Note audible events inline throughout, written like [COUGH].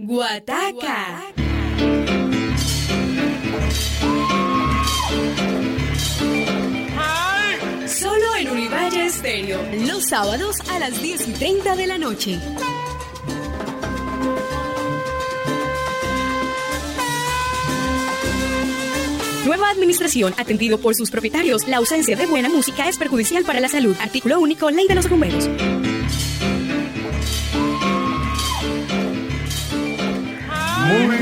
Guataca. Solo en Univalle Estéreo. Los sábados a las 10 y 30 de la noche. Nueva administración, atendido por sus propietarios. La ausencia de buena música es perjudicial para la salud. Artículo único, Ley de los Rumberos. Muy,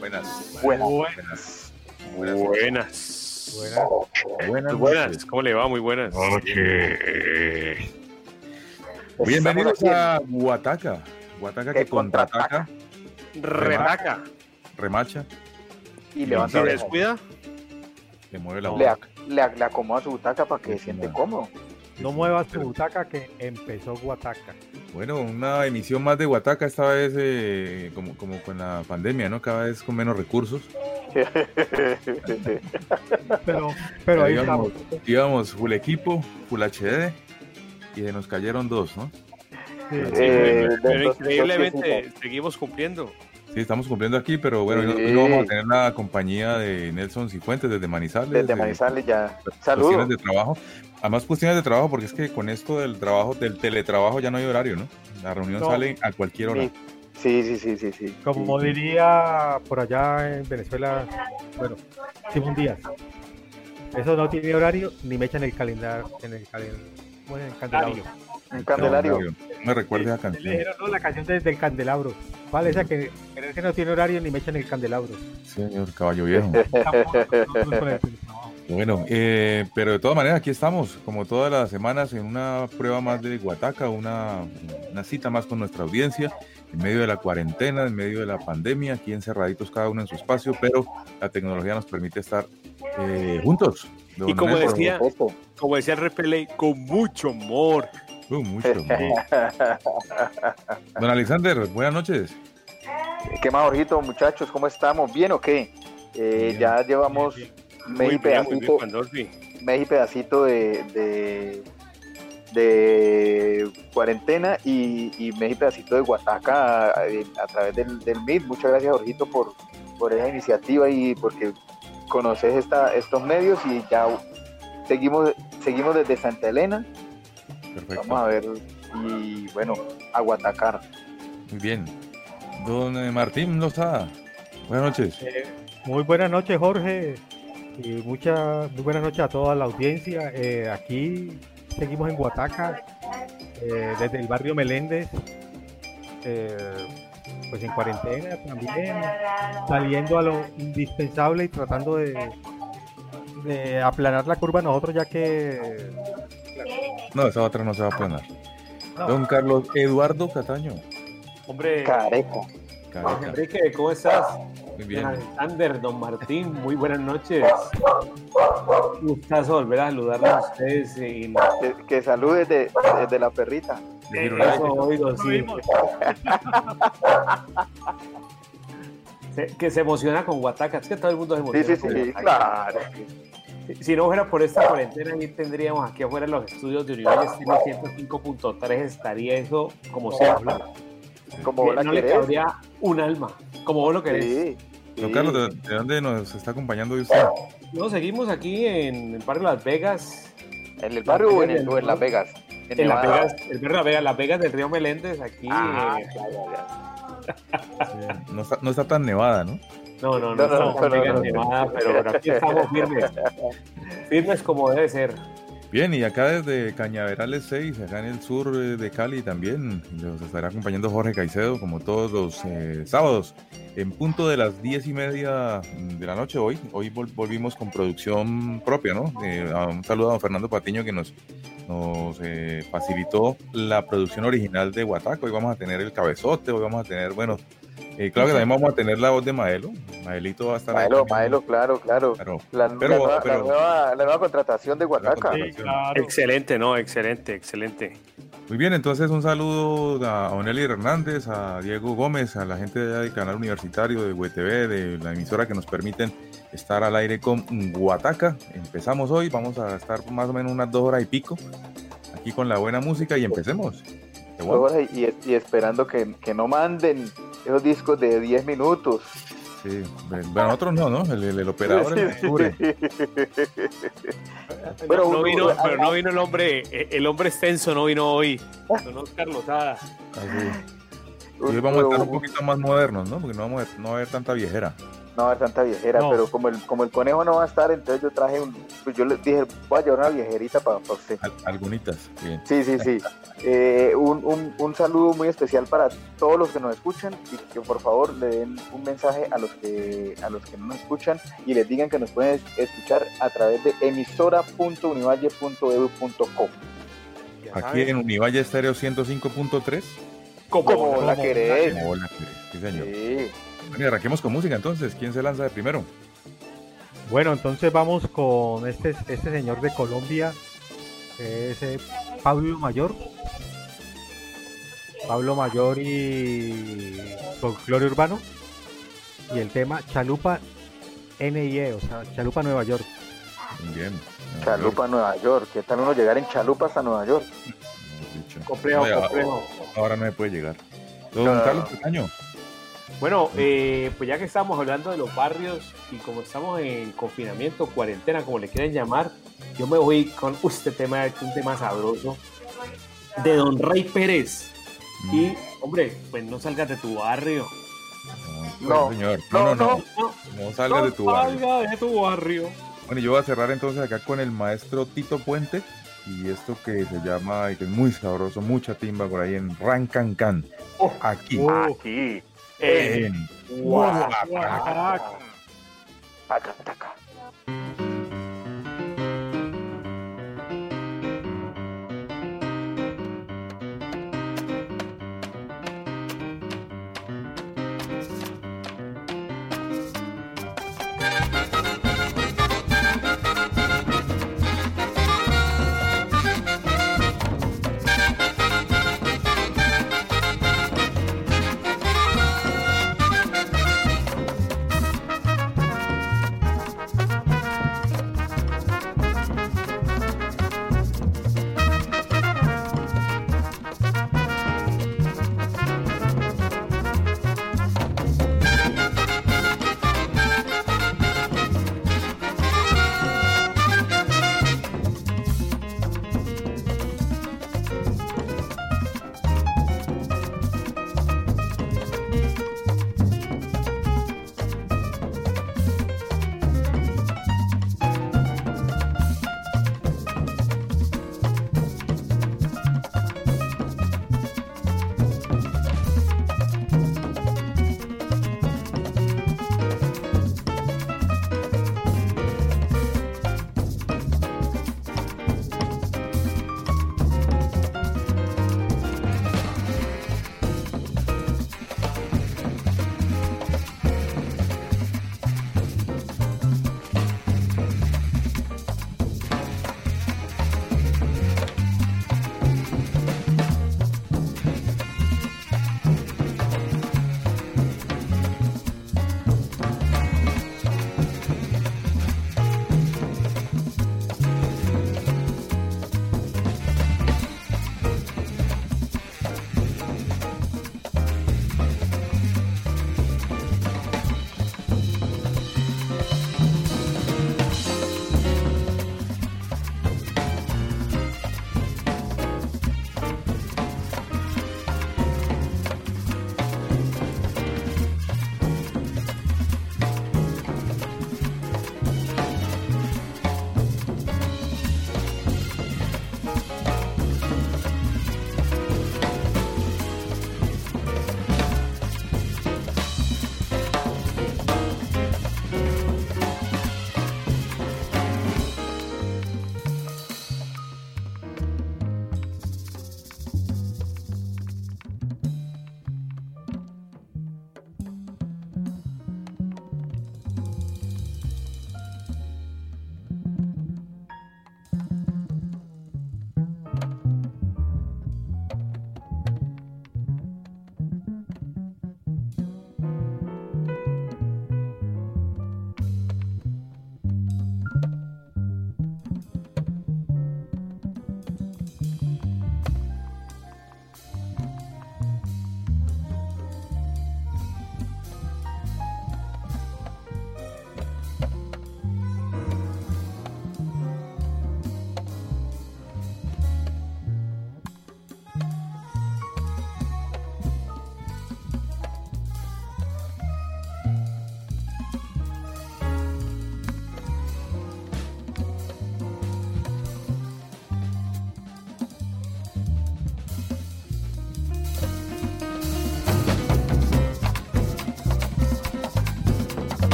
Buenas. Buenas. Buenas. Buenas. Buenas. Buenas. Buenas. ¿Cómo le va? Muy buenas. Bienvenidos a Guataca. Guataca que contraataca. Retaca. remacha, y ¿Se levanta la descuida? le mueve la boca. Le, le acomoda su butaca para que Sí, se siente cómodo. No muevas tu butaca que empezó Guataca. Bueno, una emisión más de Guataca, esta vez eh, como, como con la pandemia, ¿no? Cada vez con menos recursos. [LAUGHS] Pero, pero ahí íbamos, estamos. íbamos full equipo, full HD, y se nos cayeron dos, ¿no? Sí. Eh, Pero dos- increíblemente dos- seguimos cumpliendo. Sí, estamos cumpliendo aquí, pero bueno, hoy no- hoy vamos a tener la compañía de Nelson Cifuentes desde Manizales. Desde Manizales ya. cuestiones Saludos. de trabajo. Además, cuestiones de trabajo, porque es que con esto del trabajo, del teletrabajo ya no hay horario, ¿no? La reunión No. sale a cualquier hora. Sí, sí, sí, sí, sí. Como Sí. diría por allá en Venezuela, bueno, Simón Díaz. Eso no tiene horario ni me echan el calendario en el, calen- bueno, en el candelabro. Un candelario. No, me recuerda esa Le canción. no, la canción desde el candelabro. Vale, esa que, pero ese no tiene horario ni me echan el candelabro. Señor caballo viejo. [LAUGHS] Bueno, eh, pero de todas maneras, aquí estamos, como todas las semanas, en una prueba más de Guataca, una, una cita más con nuestra audiencia, en medio de la cuarentena, en medio de la pandemia, aquí encerraditos cada uno en su espacio, pero la tecnología nos permite estar eh, juntos. Y como decía-. Como decía el Repeley, con mucho amor. Uh, mucho. [LAUGHS] Don Alexander, buenas noches. ¿Qué más, Jorgito, muchachos? ¿Cómo estamos? ¿Bien o qué? Eh, ya llevamos bien, mes Muy y bien, pedacito, Pandolfi. mes y pedacito de, de, de cuarentena y, y mes y pedacito de Guataca a, a través del, del. Muchas gracias, Jorgito, por, por esa iniciativa y porque conoces esta, estos medios y ya seguimos, seguimos desde Santa Elena. Perfecto. Vamos a ver y bueno, a Guatacar. Muy bien. Don eh, Martín Lozada, buenas noches. Eh, muy buenas noches, Jorge. Y muchas muy buenas noches a toda la audiencia. Eh, aquí seguimos en Guataca, eh, desde el barrio Meléndez, eh, pues en cuarentena también, saliendo a lo indispensable y tratando de, de aplanar la curva nosotros, ya que No, esa otra no se va a no, Don Carlos Eduardo Cataño. Hombre, Careco. Careca. Enrique, ¿cómo estás? Muy Don bien. Alexander, don Martín, muy buenas noches. Gustazo volver a saludarlos a ustedes. Y Que, que saludes de, desde la perrita. Eso oigo, sí. Se- que se emociona con Guataca. Es que todo el mundo se Sí, emociona. sí, sí, Guataca. claro. Si- no fuera por esta cuarentena, ahí tendríamos aquí afuera los estudios de Univalle Estilo 105.3. Estaría eso como se habla. Como vos la no le cabría un alma, como vos lo querés. Sí, Don sí. Carlos, ¿de, de dónde nos está acompañando hoy usted? No, seguimos aquí en el barrio Las Vegas, ¿En el barrio o en, el- o en Las Vegas? en Las Nevada. Vegas, el barrio Las Vegas, Las Vegas del río Meléndez, aquí. Ah, eh, No está, no está tan nevada, ¿no? No, no, no, No, no, estamos no, no, no. Nevada, pero aquí estamos firmes. Firmes como debe ser. Bien, y acá desde Cañaverales 6, acá en el sur eh, de Cali también, los estará acompañando Jorge Caicedo, como todos los eh, sábados, en punto de las diez y media de la noche hoy. Hoy vol- volvimos con producción propia, ¿no? Eh, un saludo a don Fernando Patiño que nos, nos eh, facilitó la producción original de Huataco. Hoy vamos a tener el cabezote, hoy vamos a tener, bueno, eh, claro que también vamos a tener la voz de Maelo. Maelito va a estar ahí Maelo, también. Maelo, claro, claro. Claro. La, Pero- la nueva, la pero- nueva- la nueva contratación de Guataca. contratación. sí, claro. Excelente, no, excelente, excelente. Muy bien, entonces un saludo a Oneli Hernández, a Diego Gómez, a la gente de allá del canal universitario de WTV, de la emisora que nos permiten estar al aire con Guataca. Empezamos hoy, vamos a estar más o menos unas dos horas y pico aquí con la buena música y empecemos. Y, y esperando que, que no manden esos discos de 10 minutos. Sí, bueno, otros no, ¿no? El, el- el operador en octubre. Pero no vino, a- pero no vino el hombre, eh, el hombre extenso no vino hoy. Don Oscar Lozada. Así. Y hoy vamos a estar un poquito más modernos, ¿no? Porque no vamos a, no va a haber tanta viejera. No va a haber tanta viejera, No. pero como el, como el conejo no va a estar, entonces yo traje un. Pues yo les dije, voy a llevar una viejerita para usted. Al- algunitas, bien. Sí, sí, sí. Eh, un, un, un saludo muy especial para todos los que nos escuchan y que por favor le den un mensaje a los que a los que no nos escuchan y les digan que nos pueden escuchar a través de emisora.univalle.edu.co. Aquí en Univalle Estéreo 105.3. Como la como querés. Hola, sí, señor. Sí. Bueno, arranquemos con música entonces. ¿Quién se lanza de primero? Bueno, entonces vamos con este, este señor de Colombia, que es eh, Pablo Mayor. Pablo Mayor y folclore urbano. Y el tema Chalupa NIE, o sea, Chalupa Nueva York. Muy bien. Chalupa, Nueva York. ¿Qué tal uno llegar en Chalupa hasta Nueva York? Complejo, complejo. Ahora no se puede llegar. Don No. Carlos. Bueno, eh, pues ya que estamos hablando de los barrios y como estamos en confinamiento, cuarentena, como le quieran llamar, yo me voy con este tema, un tema sabroso de Don Rey Pérez. Mm, Y, hombre, pues no salgas de tu barrio. no, No. señor. No, no, no. No, salgas de tu barrio. salga de tu barrio. Bueno, yo voy a cerrar entonces acá con el maestro Tito Puente y esto que se llama, y que es muy sabroso, mucha timba por ahí en Rancancan. Oh. Aquí. Oh, Aquí. En Guataca.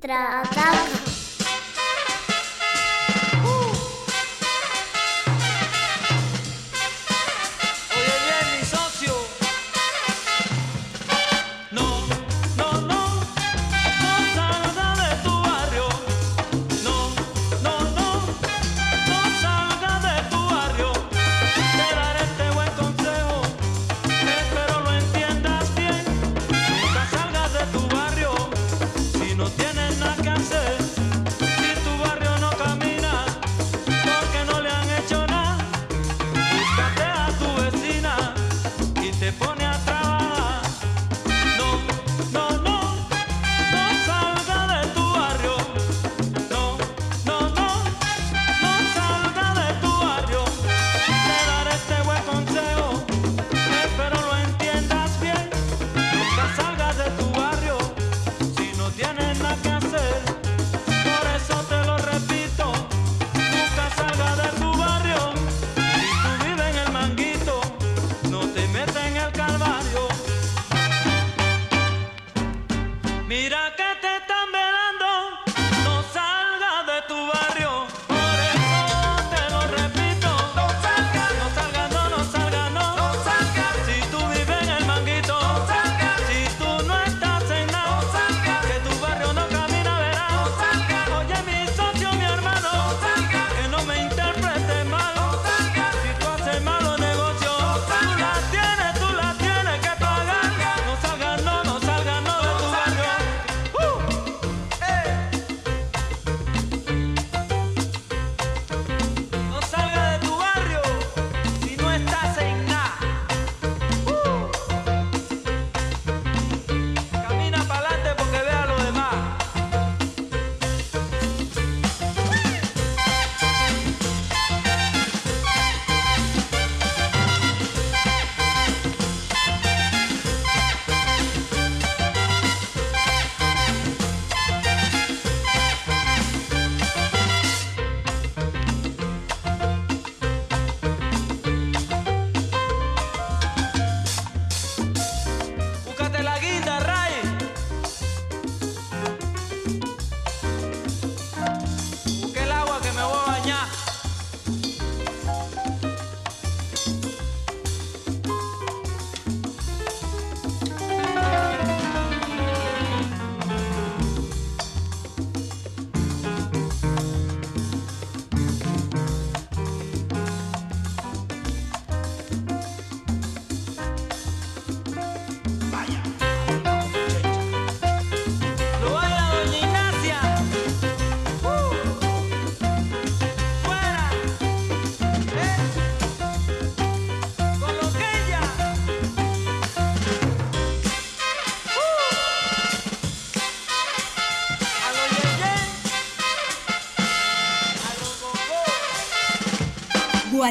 Taca,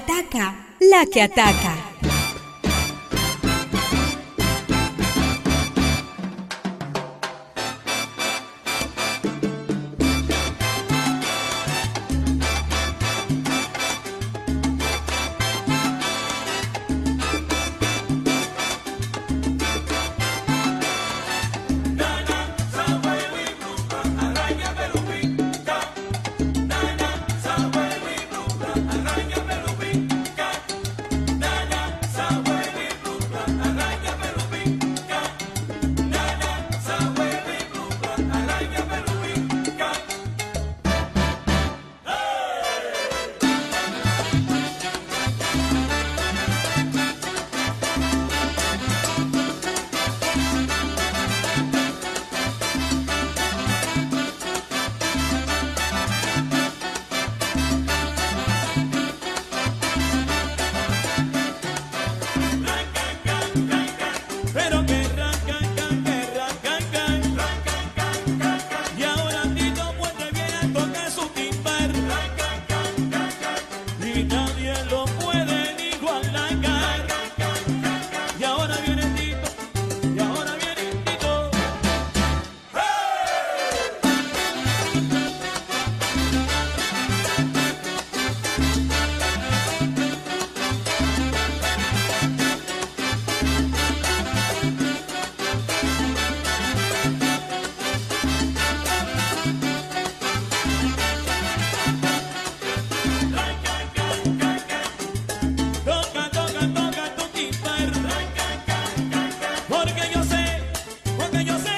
ataca, la que ataca. que yo sé.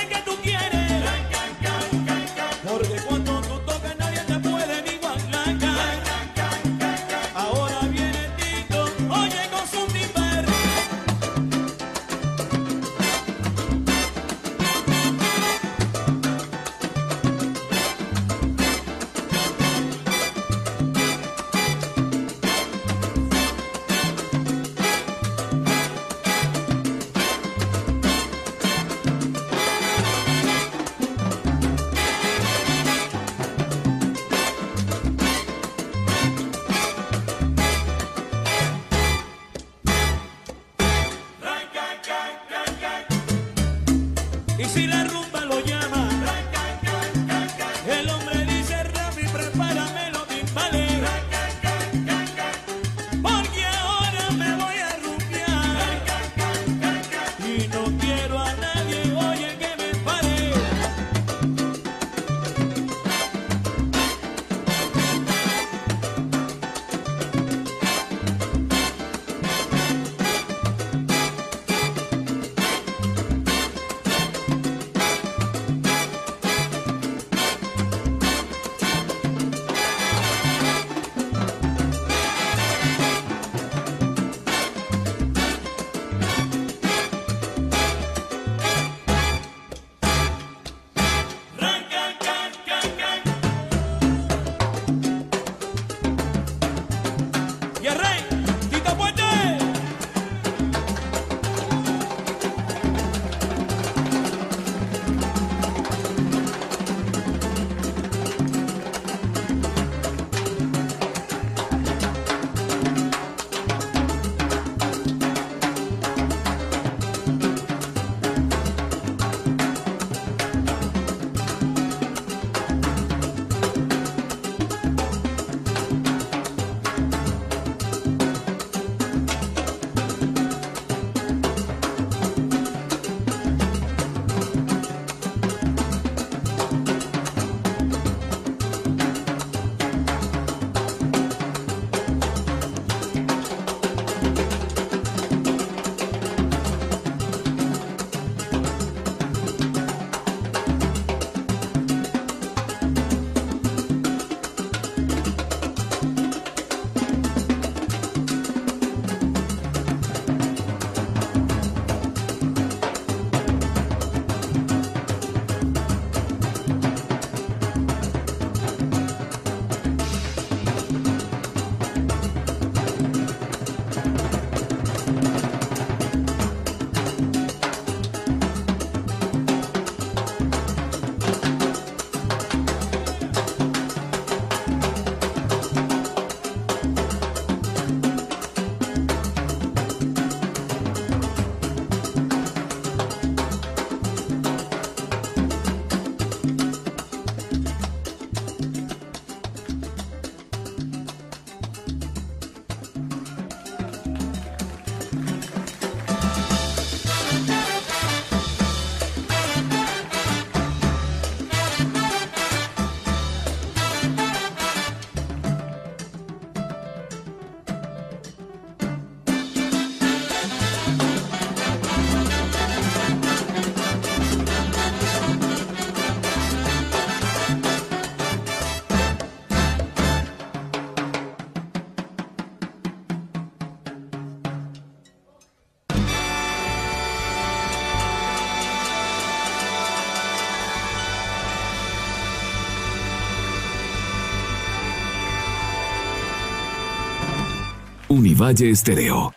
Univalle Estéreo.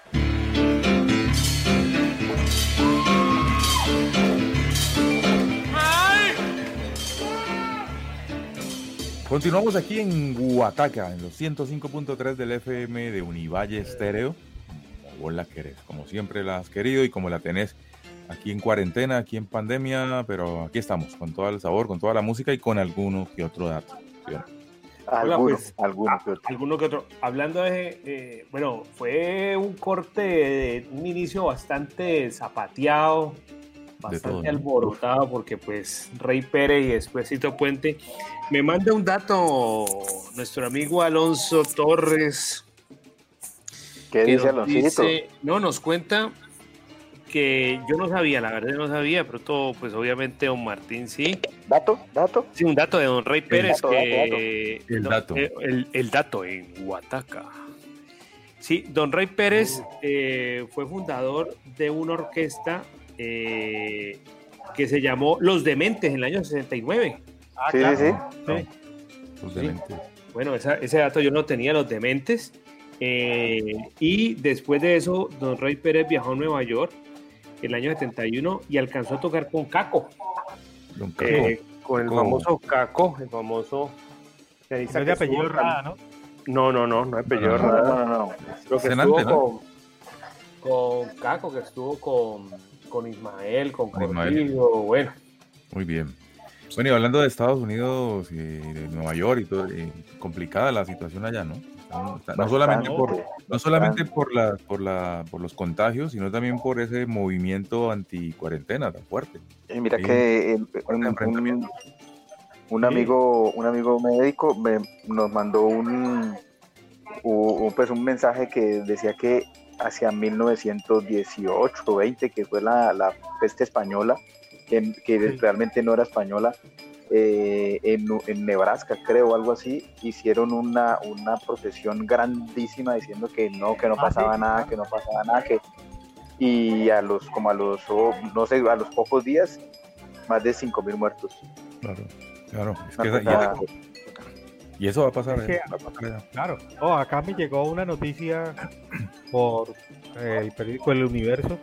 Continuamos aquí en Huataca, en los 105.3 del FM de Univalle Estéreo. Como vos la querés, como siempre la has querido y como la tenés aquí en cuarentena, aquí en pandemia, pero aquí estamos, con todo el sabor, con toda la música y con alguno que otro dato. Alguno, pues, alguno, que otro. alguno que otro. Hablando de, eh, bueno, fue un corte, de, un inicio bastante zapateado, bastante alborotado, porque pues Rey Pérez y después Cito Puente. Me manda un dato nuestro amigo Alonso Torres. ¿Qué dice Alonso? No, nos cuenta que yo no sabía, la verdad no sabía, pero todo, pues obviamente don Martín sí. ¿Dato? ¿Dato? Sí, un dato de don Rey Pérez que... El dato. Eh, el, dato en Huataca. Sí, don Rey Pérez eh, fue fundador de una orquesta eh, que se llamó Los Dementes en el año 69. Ah, sí, sí, sí. Los Dementes. Bueno, ese dato yo no tenía, Los Dementes. y después de eso, don Rey Pérez viajó a Nueva York el año 71 y alcanzó a tocar con Caco. Eh, con el famoso Caco, el famoso. No es de apellido Rada, ¿no? No, no, no, no es apellido no, Rada. No, no, no. Lo que estuvo con, con Caco, que estuvo con, con Ismael, con Corrido, bueno. Muy bien. Bueno, y hablando de Estados Unidos y de Nueva York y todo, eh, complicada la situación allá, ¿no? No, solamente por, no solamente por, la, por, la, por los contagios, sino también por ese movimiento anti-cuarentena tan fuerte. Y mira que un, un, amigo, un amigo médico me, nos mandó un, pues un mensaje que decía que hacia 1918 20, que fue la, la peste española, que, que realmente no era española, eh, en, Nebraska, creo, algo así, hicieron una, una procesión grandísima diciendo que no, que no ah, pasaba nada, que no pasaba nada, que y a los, como a los, no sé, a los pocos días, más de 5 mil muertos. Claro, claro. y, eso va a pasar. Claro. Oh, acá me llegó una noticia por eh, el periódico El Universo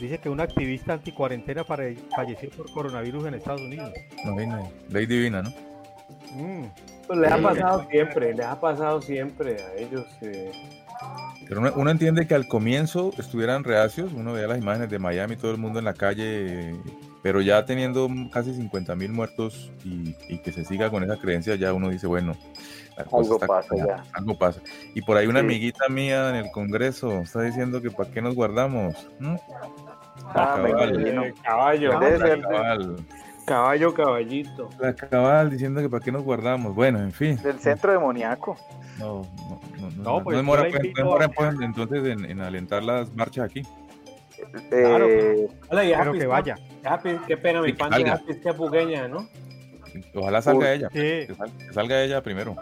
Dice que un activista anticuarentena falleció por coronavirus en Estados Unidos. No, ley divina, ¿no? Mm. Pues les ha pasado siempre, les ha pasado siempre a ellos. Eh. Pero uno, entiende que al comienzo estuvieran reacios, uno veía las imágenes de Miami, todo el mundo en la calle, pero ya teniendo casi 50 mil muertos y, que se siga con esa creencia, ya uno dice, bueno, algo pasa ya. Algo pasa. Y por ahí una amiguita mía en el Congreso está diciendo que para qué nos guardamos. Ah, caballo. Caballo, caballito. La cabal diciendo que para qué nos guardamos. Bueno, en fin. Del centro demoníaco. No, no, no. No, no, pues, demora, pues, entonces en, alentar las marchas aquí. Claro, eh, pero que vaya. qué pena, mi pan de que bugueña, ¿no? Ojalá salga ella. Que salga ella primero.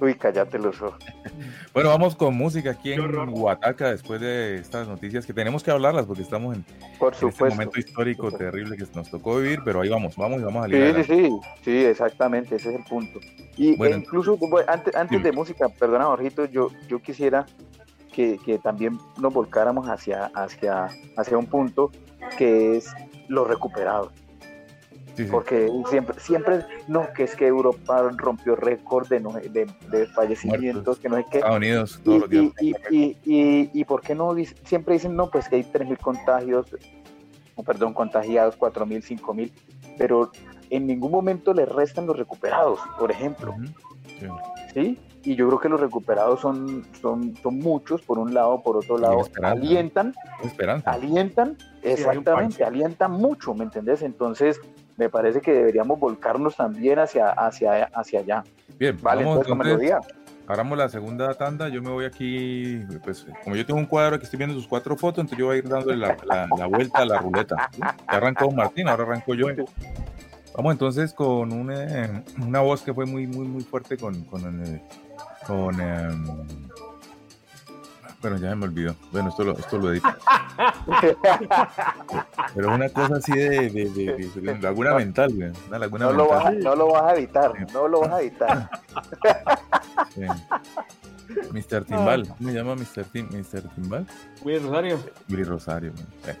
Uy, cállate los ojos. [LAUGHS] bueno, vamos con música aquí en Huataca después de estas noticias que tenemos que hablarlas porque estamos en, Por este momento histórico terrible que nos tocó vivir, pero ahí vamos, vamos y vamos a ligar. Sí, sí, sí, exactamente, ese es el punto. Y e incluso antes, antes de música, perdona Jorgito, yo, yo quisiera que, que, también nos volcáramos hacia, hacia, hacia un punto que es los recuperados. Porque siempre, siempre, no, que es que Europa rompió récord de, de, fallecimientos, que no es que... Estados Unidos, todos y, los días. Y, y, y, por qué no? Siempre dicen, no, pues que hay 3.000 contagios, perdón, contagiados, 4.000, 5.000, pero en ningún momento le restan los recuperados, por ejemplo. sí. Y yo creo que los recuperados son, son, son muchos, por un lado, por otro lado, alientan, alientan, exactamente, alientan mucho, ¿me entendés? Entonces, me parece que deberíamos volcarnos también hacia, hacia, hacia allá. Bien, vale, vamos entonces, hagamos la segunda tanda, yo me voy aquí, pues como yo tengo un cuadro que estoy viendo sus cuatro fotos, entonces yo voy a ir dándole la, la, vuelta a la ruleta. Ya arrancó Martín, ahora arranco yo. Vamos entonces con una, una voz que fue muy, muy, muy fuerte con, con, eh, con em, bueno, ya me olvidó. Bueno, esto lo, esto lo edito. [LAUGHS] Pero una cosa así de, de, de, laguna mental, Una laguna no, mental. Lo vas a, no lo vas a editar, no lo vas a editar. Mr. Timbal. ¿Cómo me llama Mr. Tim, Mr. Timbal? Willy Rosario. Willy Rosario. eh.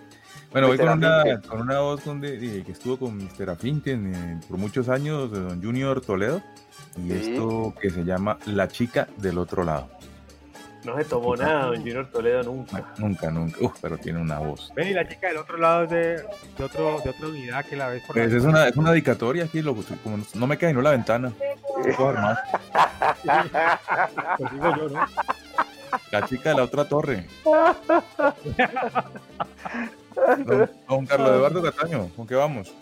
Bueno, voy con una, con una voz donde, de- que estuvo con Mr. Afinken eh, por muchos años, de Don Junior Toledo. Y Sí. esto que se llama La chica del otro lado. No se tomó nada, don Junior Toledo nunca. Nunca, nunca. Uf, pero tiene una voz. Ven y la chica del otro lado es de, de, otro, de otra unidad que la ves por Pues la- es una, es una dedicatoria aquí, lo, como no me cae no la ventana. No puedo armar. Pues digo yo, ¿no? La chica de la otra torre. [LAUGHS] Don, don Carlos Eduardo Cataño, ¿con qué vamos?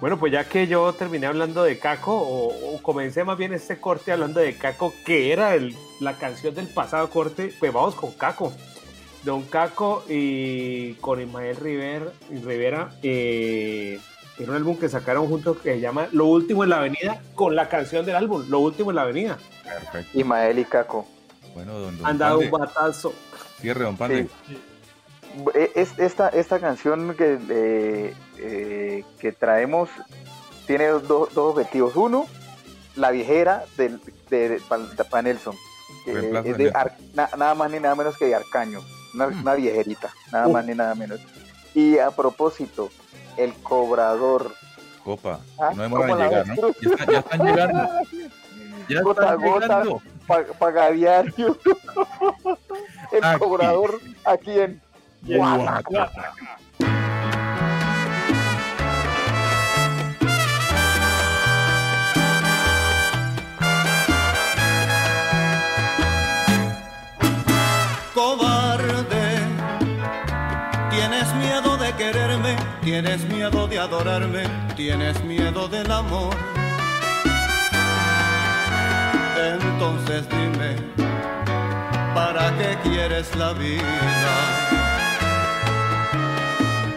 Bueno, pues ya que yo terminé hablando de Caco, o, o comencé más bien este corte hablando de Caco, que era el- la canción del pasado corte, pues vamos con Caco. Don Caco y con Ismael Rivera, Rivera eh, en un álbum que sacaron juntos que se llama Lo Último en la Avenida, con la canción del álbum, Lo Último en la Avenida. Perfecto. Ismael y Caco. Bueno, don, don Han dado Pande, un batazo. cierre, don Pande. Eh, Es, esta, esta canción que, eh, eh, que traemos tiene dos, dos objetivos. Uno, la viejera del, de, de, Pan- de Pan Nelson. que Reemplazo es de. Ar- na- nada más ni nada menos que de Arcaño. Una, Mm. una viejerita, nada Uh. más ni nada menos. Y a propósito, el cobrador. Copa, Ah, no demoran ¿cómo en llegar, ¿no? Ya, está- ya están llegando. Ya Gota a están gota. llegando. pa- Pagadiario. [LAUGHS] el Aquí. cobrador aquí en Guadalajara. Cobarde. Tienes miedo de quererme, tienes miedo de adorarme, tienes miedo del amor. Entonces dime, ¿para qué quieres la vida?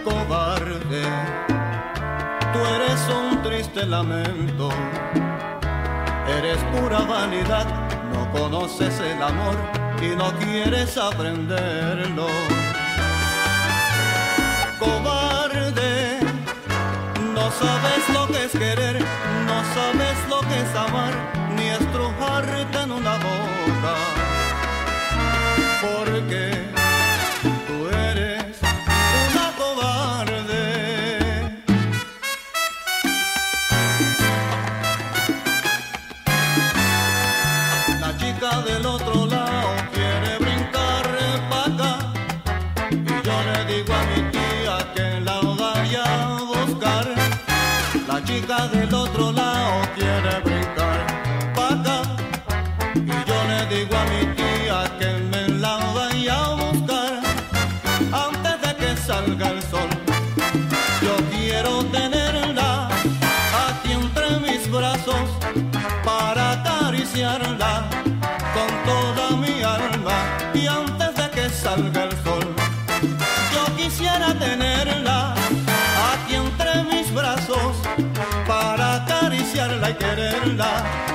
Cobarde, tú eres un triste lamento, eres pura vanidad, no conoces el amor y no quieres aprenderlo. Cobarde, no sabes lo que es querer, no sabes lo que es amar, ni estrujarte en una boca. Salga el sol. Yo quisiera tenerla aquí entre mis brazos para acariciarla y quererla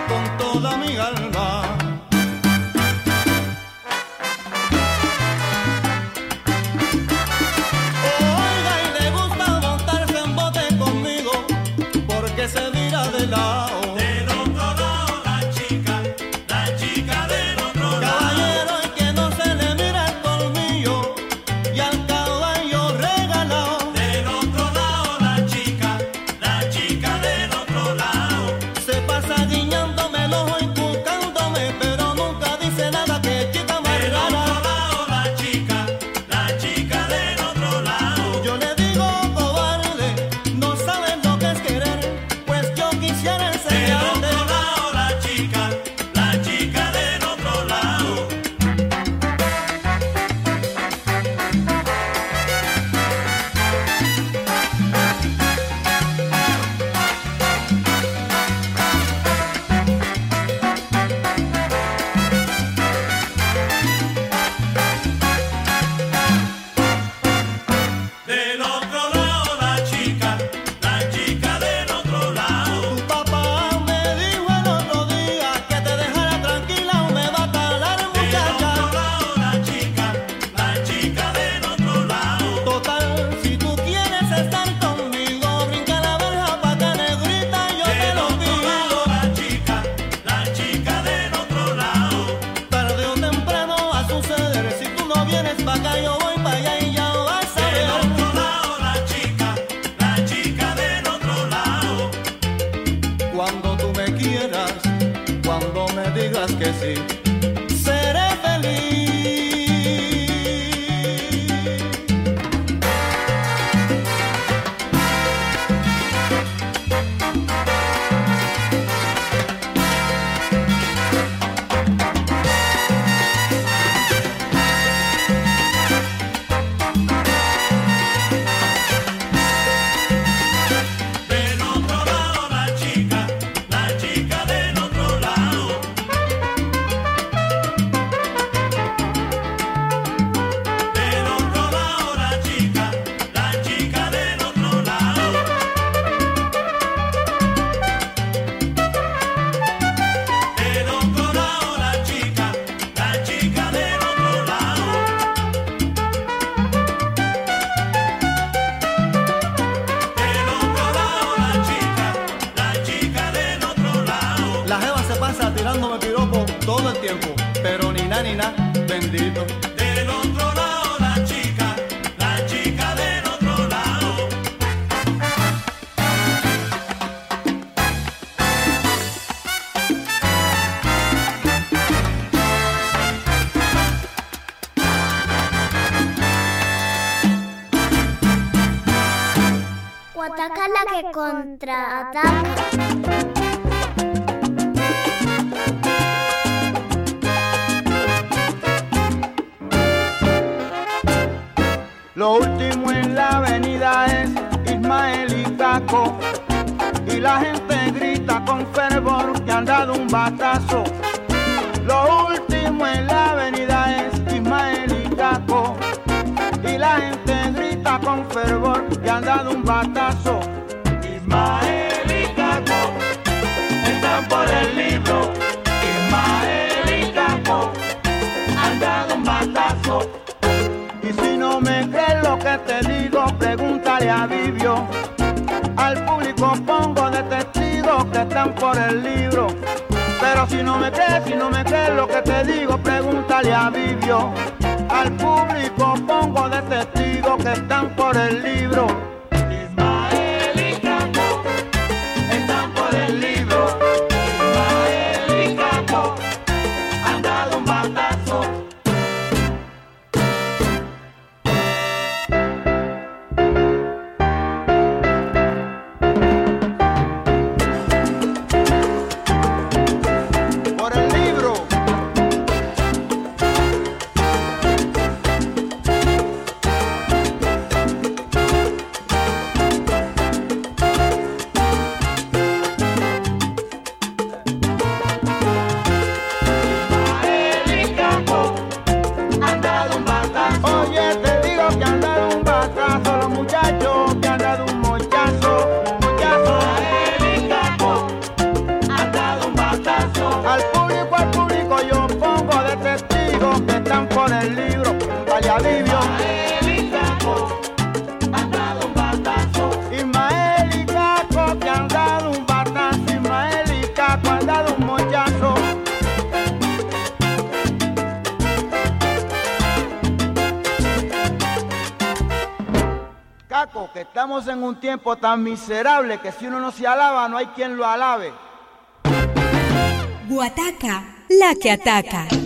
tiempo tan miserable que si uno no se alaba no hay quien lo alabe. Guataca, la que ataca.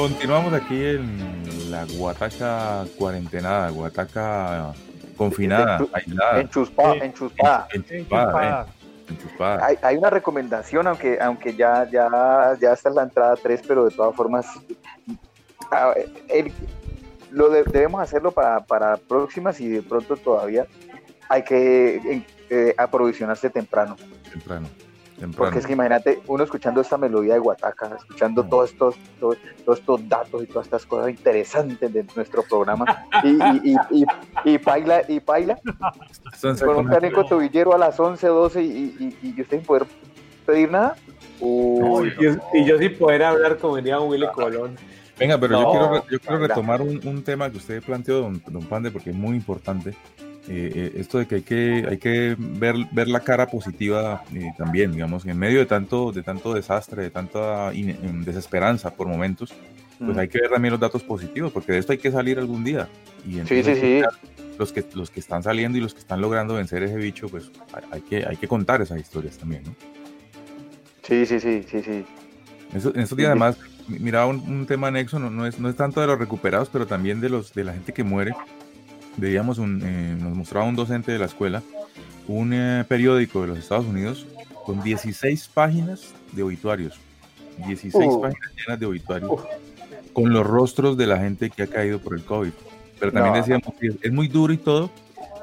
Continuamos aquí en la Guataca cuarentenada, Guataca confinada, Enchu- aislada. Enchuspada, enchuspada. Enchuspada, eh, enchuspada. Hay, hay una recomendación, aunque, aunque ya, ya, ya está en la entrada 3, pero de todas formas, a- el- lo de- debemos hacerlo para, para próximas y de pronto todavía hay que eh, eh, aprovisionarse temprano. Temprano, temprano. Porque es que imagínate, uno escuchando esta melodía de Guataca, escuchando todos estos, todos, todos estos datos y todas estas cosas interesantes de nuestro programa, y, y, y, y, y paila, y paila, con un canico tobillero a las 11, 12 y, y, y, y usted sin poder pedir nada. Uy, Y yo, y yo sin poder hablar como diría Willy Colón. Venga, pero yo quiero, yo quiero retomar un, un tema que usted planteó, don, don Pande, porque es muy importante. Eh, eh, esto de que hay que, hay que ver, ver la cara positiva eh, también, digamos, en medio de tanto, de tanto desastre, de tanta in- em, desesperanza por momentos, pues Mm. hay que ver también los datos positivos, porque de esto hay que salir algún día. Y Sí, entonces, sí, sí. Los que, los que están saliendo y los que están logrando vencer ese bicho, pues hay, que, hay que contar esas historias también, ¿no? Sí, sí, sí, sí, sí. Eso- en estos días además mi- miraba un, un tema anexo, no, no es, no es tanto de los recuperados, pero también de los de la gente que muere. Veíamos un, eh, nos mostraba un docente de la escuela un eh, periódico de los Estados Unidos con 16 páginas de obituarios. 16 Uh. páginas llenas de obituarios con los rostros de la gente que ha caído por el COVID. Pero también No. decíamos que es, muy duro y todo,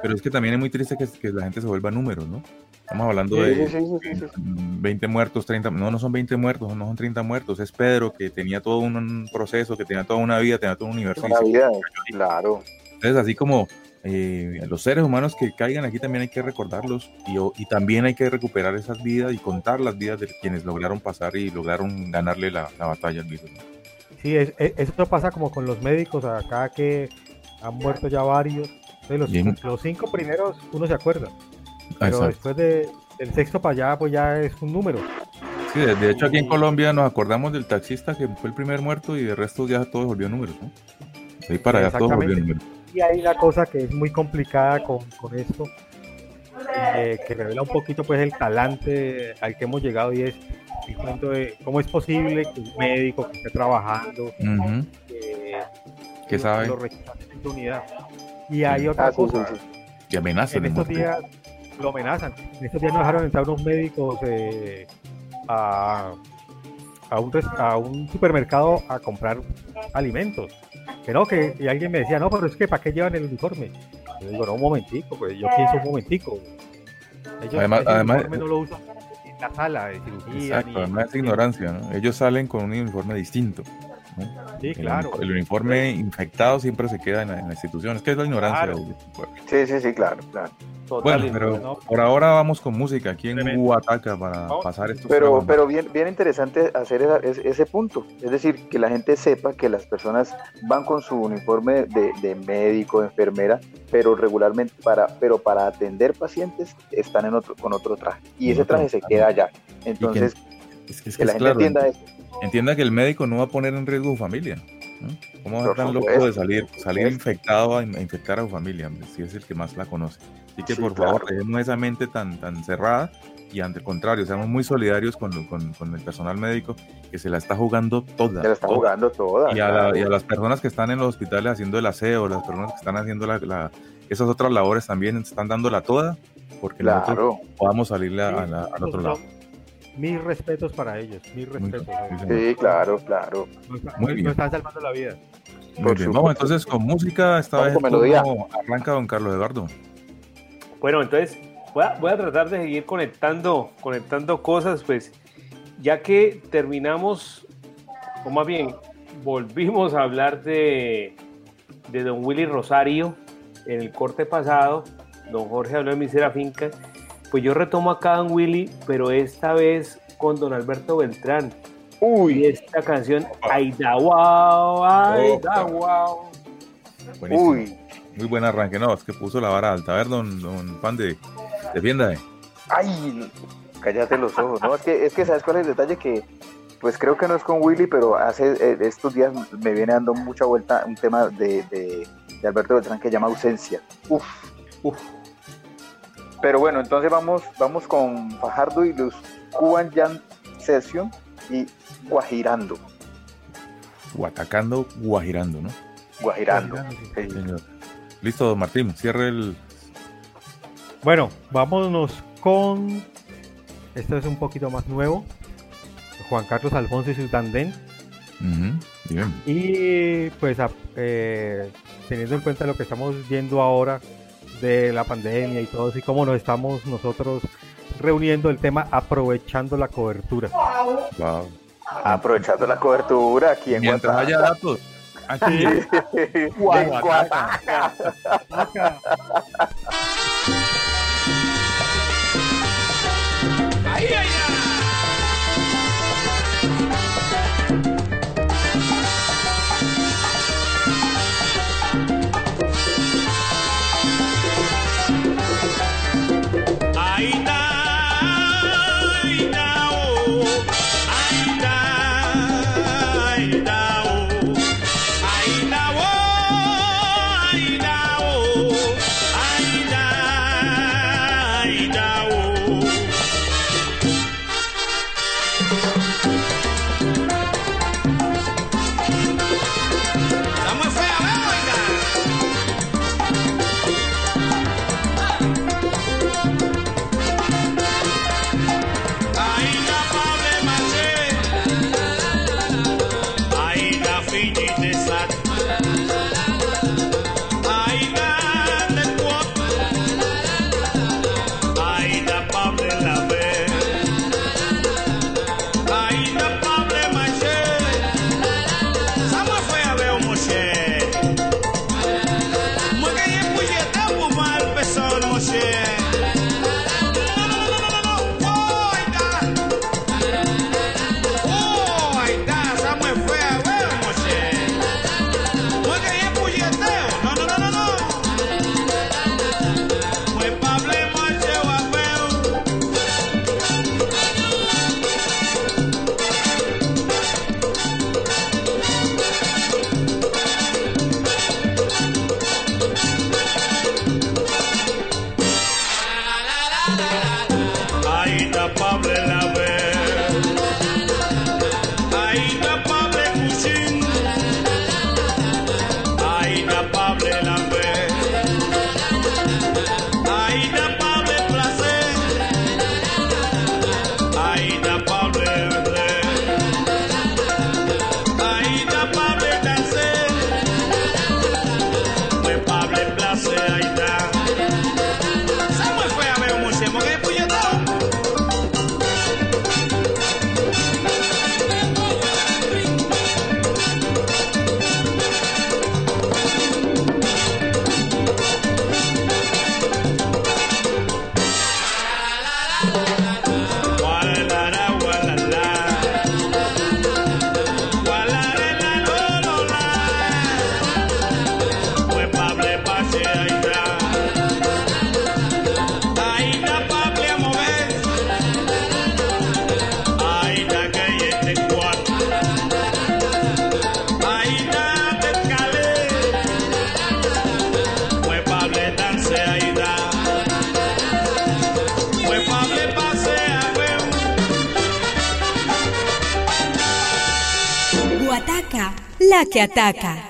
pero es que también es muy triste que, que la gente se vuelva números, ¿no? Estamos hablando de, sí, sí, sí, sí. 20 muertos, 30, no, no son 20 muertos, no son 30 muertos, es Pedro que tenía todo un, proceso, que tenía toda una vida, tenía todo un universo. Una vida, claro. Entonces, así como eh, los seres humanos que caigan aquí también hay que recordarlos y, y también hay que recuperar esas vidas y contar las vidas de quienes lograron pasar y lograron ganarle la, la batalla al virus. Sí, es- es- eso pasa como con los médicos acá que han muerto ya varios. Los, los cinco primeros uno se acuerda, pero exacto. después de, del sexto para allá, pues ya es un número. Sí, de, de hecho aquí en Colombia nos acordamos del taxista que fue el primer muerto y de resto ya todo volvió números. ¿no? De ahí para allá todo volvió números. Y hay una cosa que es muy complicada con, con esto, eh, que revela un poquito pues el talante al que hemos llegado y es el cuento de cómo es posible que un médico que esté trabajando Ujú. eh, ¿Qué lo- sabe? lo su unidad. Y hay otra Ah, cosa, sí, sí. Que amenazan en de estos muerte. días lo amenazan. En estos días nos dejaron entrar unos médicos eh, a, a, un, a un supermercado a comprar alimentos. Que no, que y alguien me decía, no, pero es que ¿para qué llevan el uniforme? Yo digo, no, un momentico, pues yo pienso un momentico. Ellos, Además- además- uniforme no lo usan. la sala de cirugía. Exacto, ni- no es ignorancia, ¿no? Ellos salen con un uniforme distinto. ¿No? Sí, El claro. uni- El, uniforme infectado siempre se queda en la, en la institución. Es que es la ignorancia. Claro. Sí, sí, sí, claro, claro. Total, Bueno, pero no. por ahora vamos con música aquí en para pasar estos Pero, pero bien, bien interesante hacer esa- ese, ese punto. Es decir, que la gente sepa que las personas van con su uniforme de, de médico, enfermera, pero regularmente para, pero para atender pacientes están en otro, con otro traje. Y ese otro traje se queda allá. Entonces, Es que, es que que la es gente claro, entienda eso. Entienda que el médico no va a poner en riesgo su familia. ¿no? ¿Cómo va a estar tan loco de salir, salir infectado a, in- a infectar a su familia? hombre, Si es el que más la conoce. Así que Sí, por claro. favor, dejemos esa mente tan, tan cerrada y ante el contrario, seamos muy solidarios con, con, con el personal médico que se la está jugando toda. Se la está toda. jugando toda. Y a, la- y a las personas que están en los hospitales haciendo el aseo, las personas que están haciendo la, la- esas otras labores también están dándola toda porque nosotros Claro, podamos salirle a- Sí, a la- al otro lado. Mis respetos para ellos, mis respetos. sí, claro, claro. Nos, Muy bien. nos están salvando la vida. Muy bien, vamos entonces con música. Esta Vamos vez con melodía. turno arranca don Carlos Eduardo. Bueno, entonces voy a, voy a tratar de seguir conectando, conectando cosas, pues ya que terminamos, o más bien, volvimos a hablar de, de don Willy Rosario en el corte pasado, don Jorge habló de Misera Finca, pues yo retomo acá a don Willy, pero esta vez con don Alberto Beltrán. Y Uy, esta canción, Aida Wow, Aida Wow. Buenísimo. uy, Muy buen arranque. No, es que puso la vara alta. A ver, don, don Pande, defienda. ay, cállate los ojos. No, es que, es que sabes cuál es el detalle que, pues creo que no es con Willy, pero hace eh, estos días me viene dando mucha vuelta un tema de, de, de Alberto Beltrán que llama ausencia. Uf, Uf. Pero bueno, entonces vamos, vamos con Fajardo y los Cuban Jam Session y Guajirando. Guatacando, guajirando, ¿no? Guajirando. Señor. Listo, don Martín. Cierre el. Bueno, vámonos con. Esto es un poquito más nuevo. Juan Carlos Alfonso y su tandem. Bien. Y pues a- eh, teniendo en cuenta lo que estamos viendo ahora de la pandemia y todo eso y cómo nos estamos nosotros reuniendo el tema aprovechando la cobertura. Wow. Aprovechando la cobertura aquí en Mientras Guataca. haya datos. Aquí. en Guataca. Aida, ataca.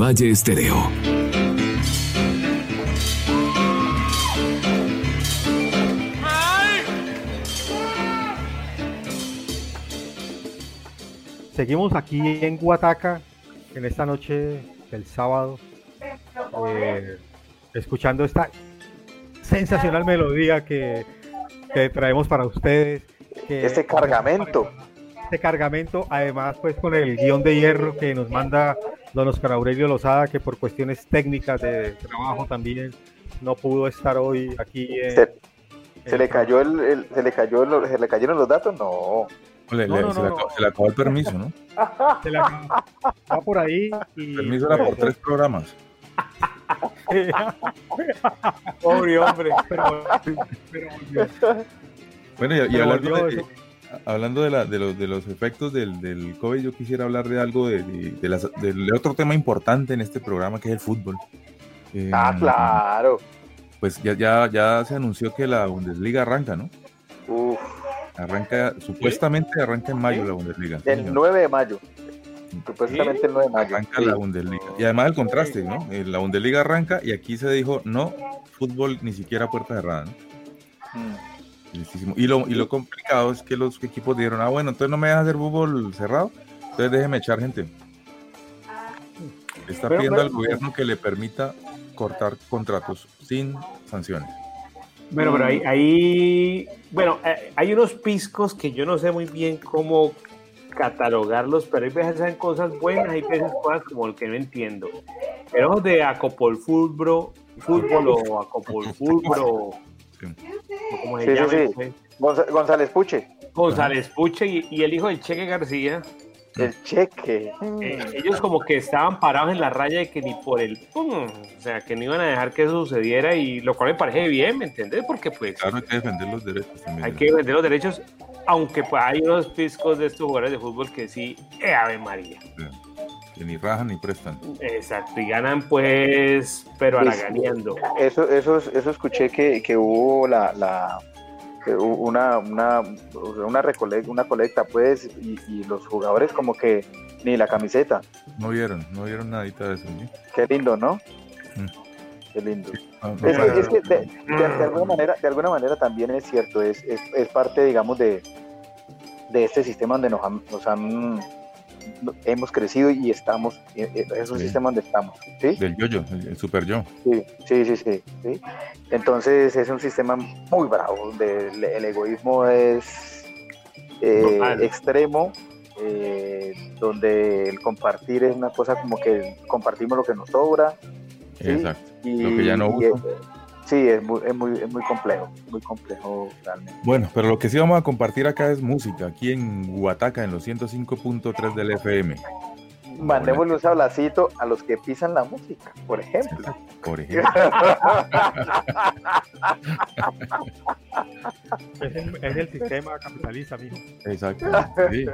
Valle Estéreo. Seguimos aquí en Guataca en esta noche del sábado, eh, escuchando esta sensacional melodía que, que traemos para ustedes. Que este cargamento este cargamento, además pues con el guion de hierro que nos manda don Oscar Aurelio Lozada, que por cuestiones técnicas de trabajo también no pudo estar hoy aquí. en- Se, se en- le cayó el, el- se le cayó el- se le cayeron los datos, no. Le- No, le- no, se, no, le no. acabó, se le acabó el permiso, ¿no? [LAUGHS] se la- va por ahí y El permiso era por tres programas. [LAUGHS] Pobre hombre. pero, pero volvió. Bueno, y, y Pero hablando, volvió de. Hablando de, la- de los, de los efectos del, del COVID, yo quisiera hablar de algo, de, de- de las- del otro tema importante en este programa, que es el fútbol. Eh, Ah, claro. Pues ya, ya, ya se anunció que la Bundesliga arranca, ¿no? Uf, Arranca, supuestamente arranca en mayo la Bundesliga. el señor. 9 de mayo. Supuestamente el 9 de mayo. Arranca la Bundesliga. Y además el contraste, ¿no? Eh, La Bundesliga arranca y aquí se dijo, no, fútbol ni siquiera puerta cerrada, ¿no? Mm. Listísimo. Y lo, y lo complicado es que los equipos dijeron, ah, bueno, entonces no me dejas hacer fútbol cerrado, entonces déjeme echar gente. Está Pero- pidiendo pero- al gobierno que le permita cortar contratos sin sanciones. Bueno, pero ahí, ahí- bueno, eh, hay unos piscos que yo no sé muy bien cómo catalogarlos, pero hay veces hacen cosas buenas, hay veces cosas como el que no entiendo. Pero de Acopol Fútbol, fútbol o Acopol Sí. Sí, sí, González Puche, González Puche y, y el hijo del Cheque García, el cheque. eh, ellos como que estaban parados en la raya de que ni por el pum, o sea, que no iban a dejar que eso sucediera y lo cual me parece bien, ¿me entiendes? Porque pues Claro, hay que defender los derechos también. hay que vender los derechos, aunque pues hay unos piscos de estos jugadores de fútbol que sí, eh, Ave María. Que ni rajan ni prestan. Exacto, y ganan pues, pero Pues, haraganeando. Eso, eso, eso escuché que, que hubo la, la una, una, una, recole- una colecta, pues, y, y los jugadores como que ni la camiseta. No vieron, no vieron nadita de eso. ¿sí? Qué lindo, ¿no? Mm. Qué lindo. No, no Es que, para- es que de, de- de alguna manera, de alguna manera también es cierto, es, es, es parte, digamos, de, de este sistema donde nos han, nos han hemos crecido y estamos, eh, eh, es un Sí. sistema donde estamos, ¿sí? Del yoyo, el, el super yo. Sí, sí, sí, sí, sí. Entonces es un sistema muy bravo, donde el, el egoísmo es eh, extremo, eh, donde el compartir es una cosa como que compartimos lo que nos sobra. ¿sí? Exacto. Y, Lo que ya no y uso. Sí, es muy, es, muy, es muy complejo, muy complejo realmente. Bueno, pero lo que sí vamos a compartir acá es música, aquí en Huataca, en los 105.3 del FM. Mandémosle un sablacito a los que pisan la música, por ejemplo. Por ejemplo. Es [LAUGHS] el, es el sistema capitalista, amigo. Exacto. sí.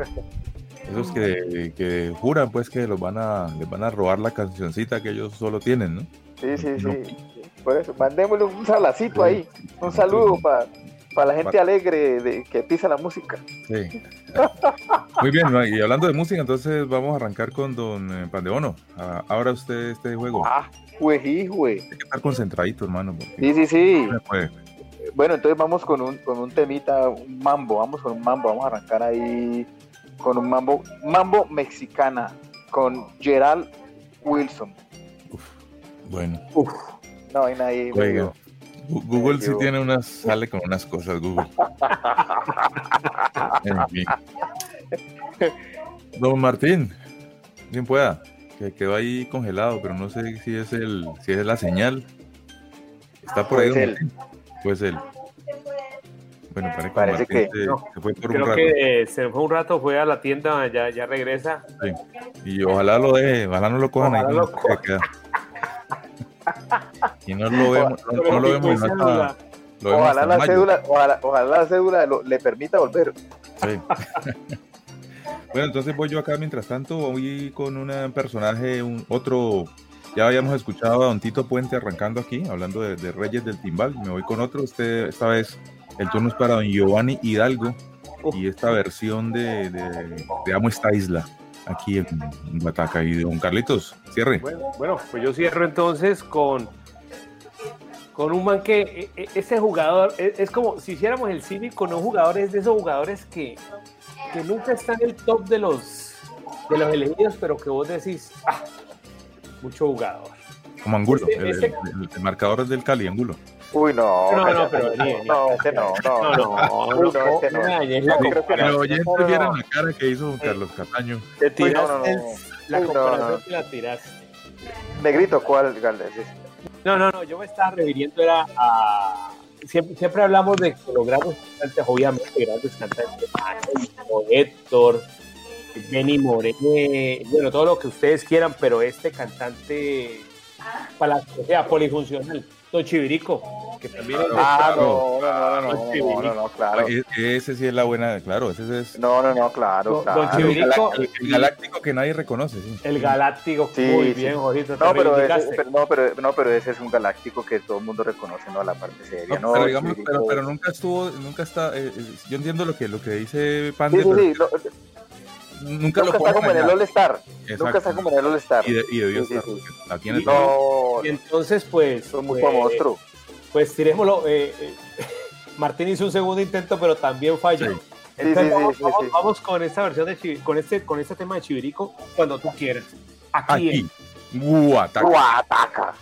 Esos que, que juran pues que los van a, les van a robar la cancioncita que ellos solo tienen, ¿no? Sí, sí, No. sí. Por eso, mandémosle un sablacito ahí, un saludo para la gente alegre de, que pisa la música. Sí. Muy bien, y hablando de música, entonces vamos a arrancar con Don eh, Pandeono. Ah, Ahora usted este juego. Ah, güey, güey. Hay que estar concentradito, hermano. Sí, sí, sí. no. Bueno, entonces vamos con un, con un temita, un mambo, vamos con un mambo, vamos a arrancar ahí con un mambo, mambo mexicana, con Gerald Wilson. Bueno, No hay nadie. oiga. Google sí tiene unas, sale con unas cosas, Google. [LAUGHS] En fin. Don Martín, bien pueda, que quedó ahí congelado, pero no sé si es el, si es la señal. Está por ahí, don ser. Martín. Pues él. Bueno, parece, que, Parece Martín que- se, no, se fue por un Creo rato. que eh, se fue un rato, fue a la tienda, ya, ya regresa. sí. Y ojalá lo deje, ojalá no lo cojan Ojalá ahí. lo queda. Y no lo vemos, no, no lo vemos, está- lo vemos Ojalá la mayo. cédula, ojalá, ojalá la cédula lo- le permita volver. Sí. [LAUGHS] bueno, entonces voy yo acá mientras tanto, voy con un personaje, un otro, ya habíamos escuchado a Don Tito Puente arrancando aquí, hablando de, de Reyes del Timbal, me voy con otro, este, esta vez el turno es para Don Giovanni Hidalgo y esta versión de, de, de Amo esta isla, aquí en, Bataca y Don Carlitos, cierre. Bueno, bueno, pues yo cierro entonces con, con un man que e- e- ese jugador es, es como si hiciéramos el cine con un jugador, es de esos jugadores que, que nunca están en el top de los, de los elegidos, pero que vos decís, ah, mucho jugador. Como Angulo, el- el marcador es del Cali, Angulo. Uy, no. No, no, pero. No, no, no. No, no, no, no no. que. Los no, oyentes no, no. vieron la cara que hizo Carlos Cataño. Te tiraste no, no. la comparación no. te la tiraste. Negrito, ¿cuál, Galdes? No, no, no, yo me estaba refiriendo era a... Siempre, siempre hablamos de que los grandes cantantes, obviamente grandes cantantes, como Héctor, Benny Moré, bueno, todo lo que ustedes quieran, pero este cantante, para la, o sea, polifuncional, Don Chivirico. Que también ah, no, no, no, no, no, no, claro. E ese sí es la buena, claro, ese es... No, no, no, claro, claro. Don Chivirico... El, el, galáctico que nadie reconoce, sí. El galáctico, sí, muy sí. bien, Jorito, no pero, ese, no, pero, no, pero ese es un galáctico que todo el mundo reconoce, ¿no? a La parte seria, ¿no? no pero, digamos, pero, pero, nunca estuvo, nunca está... Eh, eh, yo entiendo lo que, lo que dice Pande, sí, sí, pero nunca, nunca lo está como en el allá. All Star. Exacto. Nunca está como en el All Star. Y, de- y debió Sí, sí, estar, sí. la tiene Y-. No, Y entonces, pues, son muy pues, monstruo. pues tirémoslo. eh, eh, [LAUGHS] Martín hizo un segundo intento, pero también falló. Sí. Entonces, sí, sí, vamos, sí, vamos- sí. vamos con esta versión de Chivi- con este, con este tema de Chivirico cuando tú quieras. Aquí, Aquí. Ataca.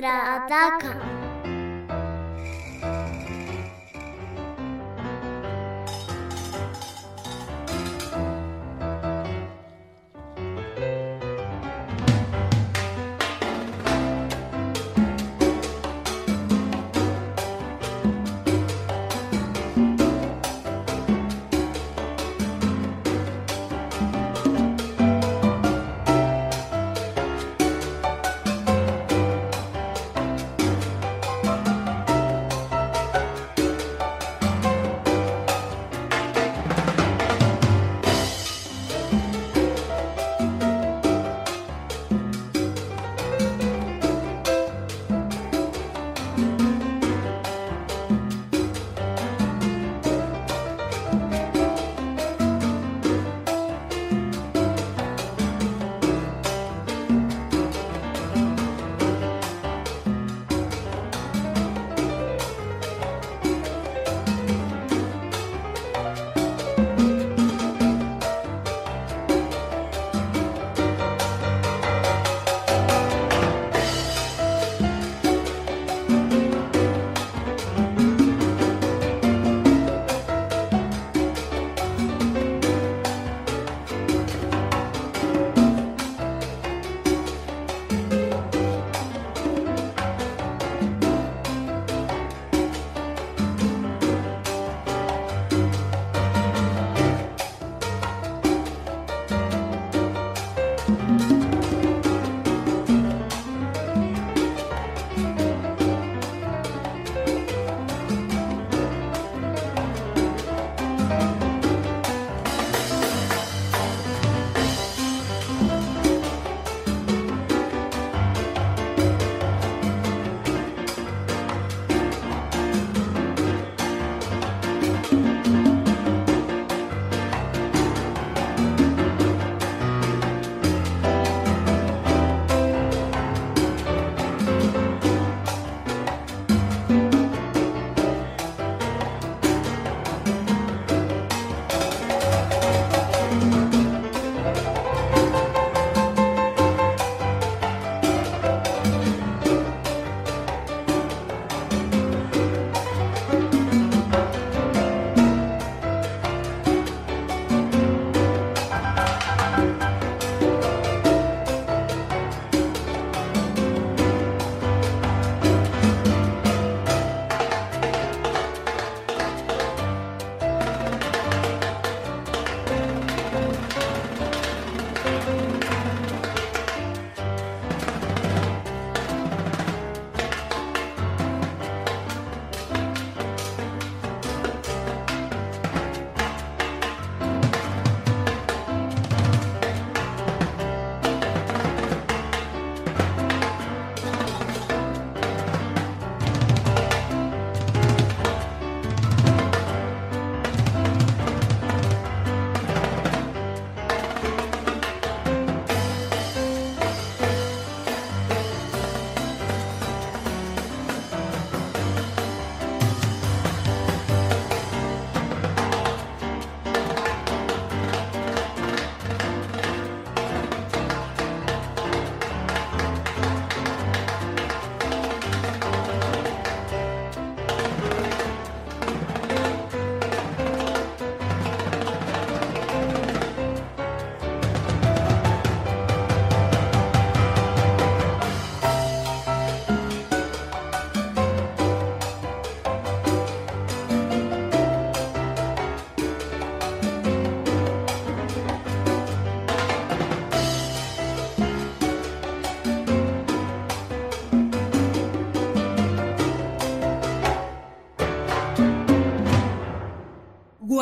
Contraataca.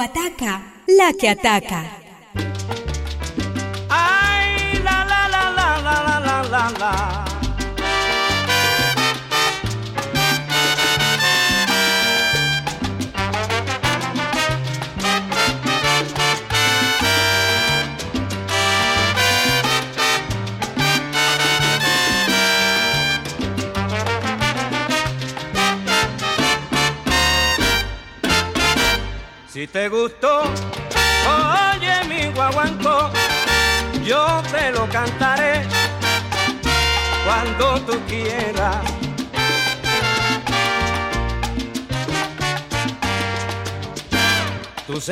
Guataca, la que ataca.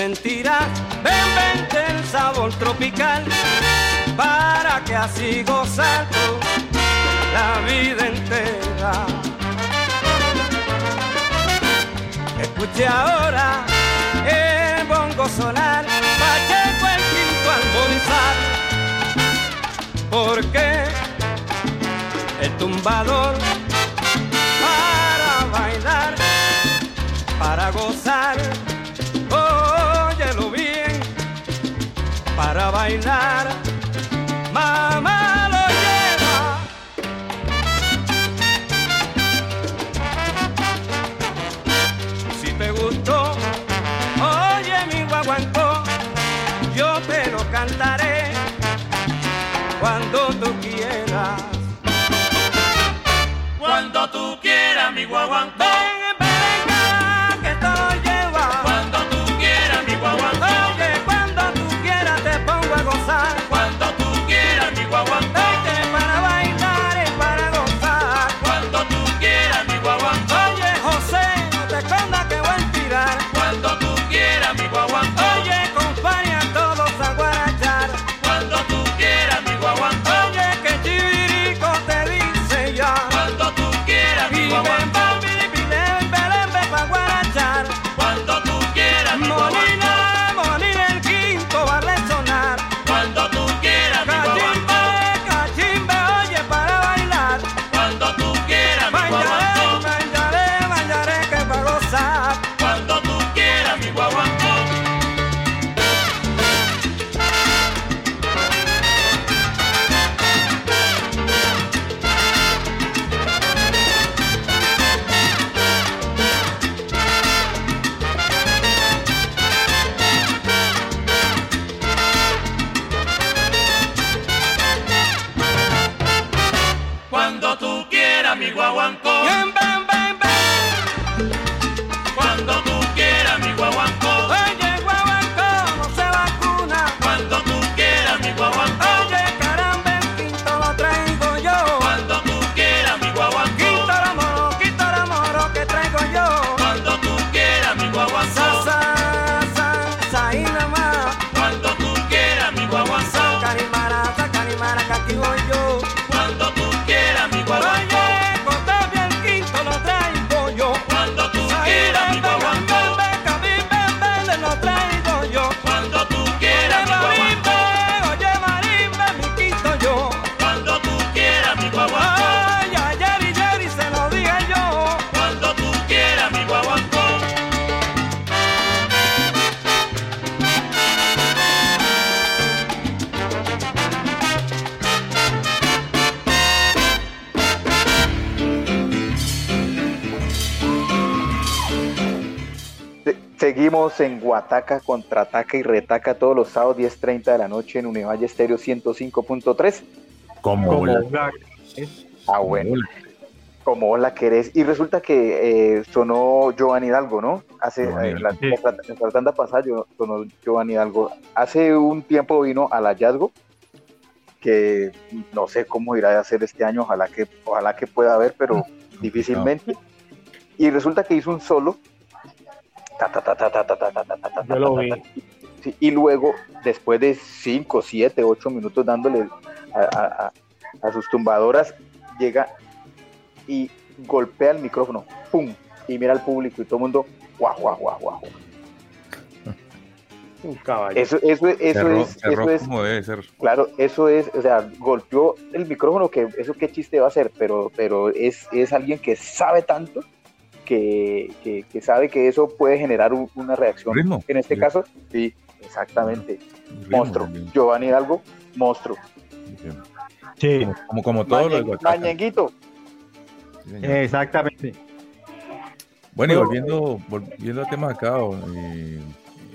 Tú sentirás, ven, vente el sabor tropical, para que así gozar tú la vida entera. Escuche ahora el bongo sonar, Pacheco el quinto armonizar, porque el tumbador para bailar, para gozar, bailar, mamá lo lleva. Si te gustó, oye mi guaguancó, yo te lo cantaré cuando tú quieras. Cuando tú quieras, mi guaguancó. Contraataca y retaca todos los sábados 10.30 de la noche en Univalle Estéreo 105.3. Como, Como la- una- Ah, bueno, como vos la querés. Y resulta que eh, sonó Giovanni Hidalgo, ¿no? Hace eh, la, Sí. tanda pasada yo- sonó Giovanni Hidalgo. Hace un tiempo vino al hallazgo, que no sé cómo irá a hacer este año, ojalá que, ojalá que pueda haber, pero difícilmente. Y resulta que hizo un solo. Y luego, después de 5, 7, 8 minutos dándole a, a, a, sus tumbadoras, llega y golpea el micrófono, ¡pum! Y mira al público y todo el mundo, guau, guau, guau, guau. Un caballo. Eso, eso, eso es, eso es como debe ser. Claro, eso es, o sea, golpeó el micrófono, que eso qué chiste va a ser, pero, pero es, es alguien que sabe tanto que, que, que sabe que eso puede generar un- una reacción. Ritmo. En este caso, sí, exactamente. Ritmo monstruo. también. Giovanni Hidalgo, monstruo. Sí, Como, como, como todo lo Mañe-. Mañenguito, Sí, exactamente. Bueno, y volviendo, volviendo al tema de acá, eh,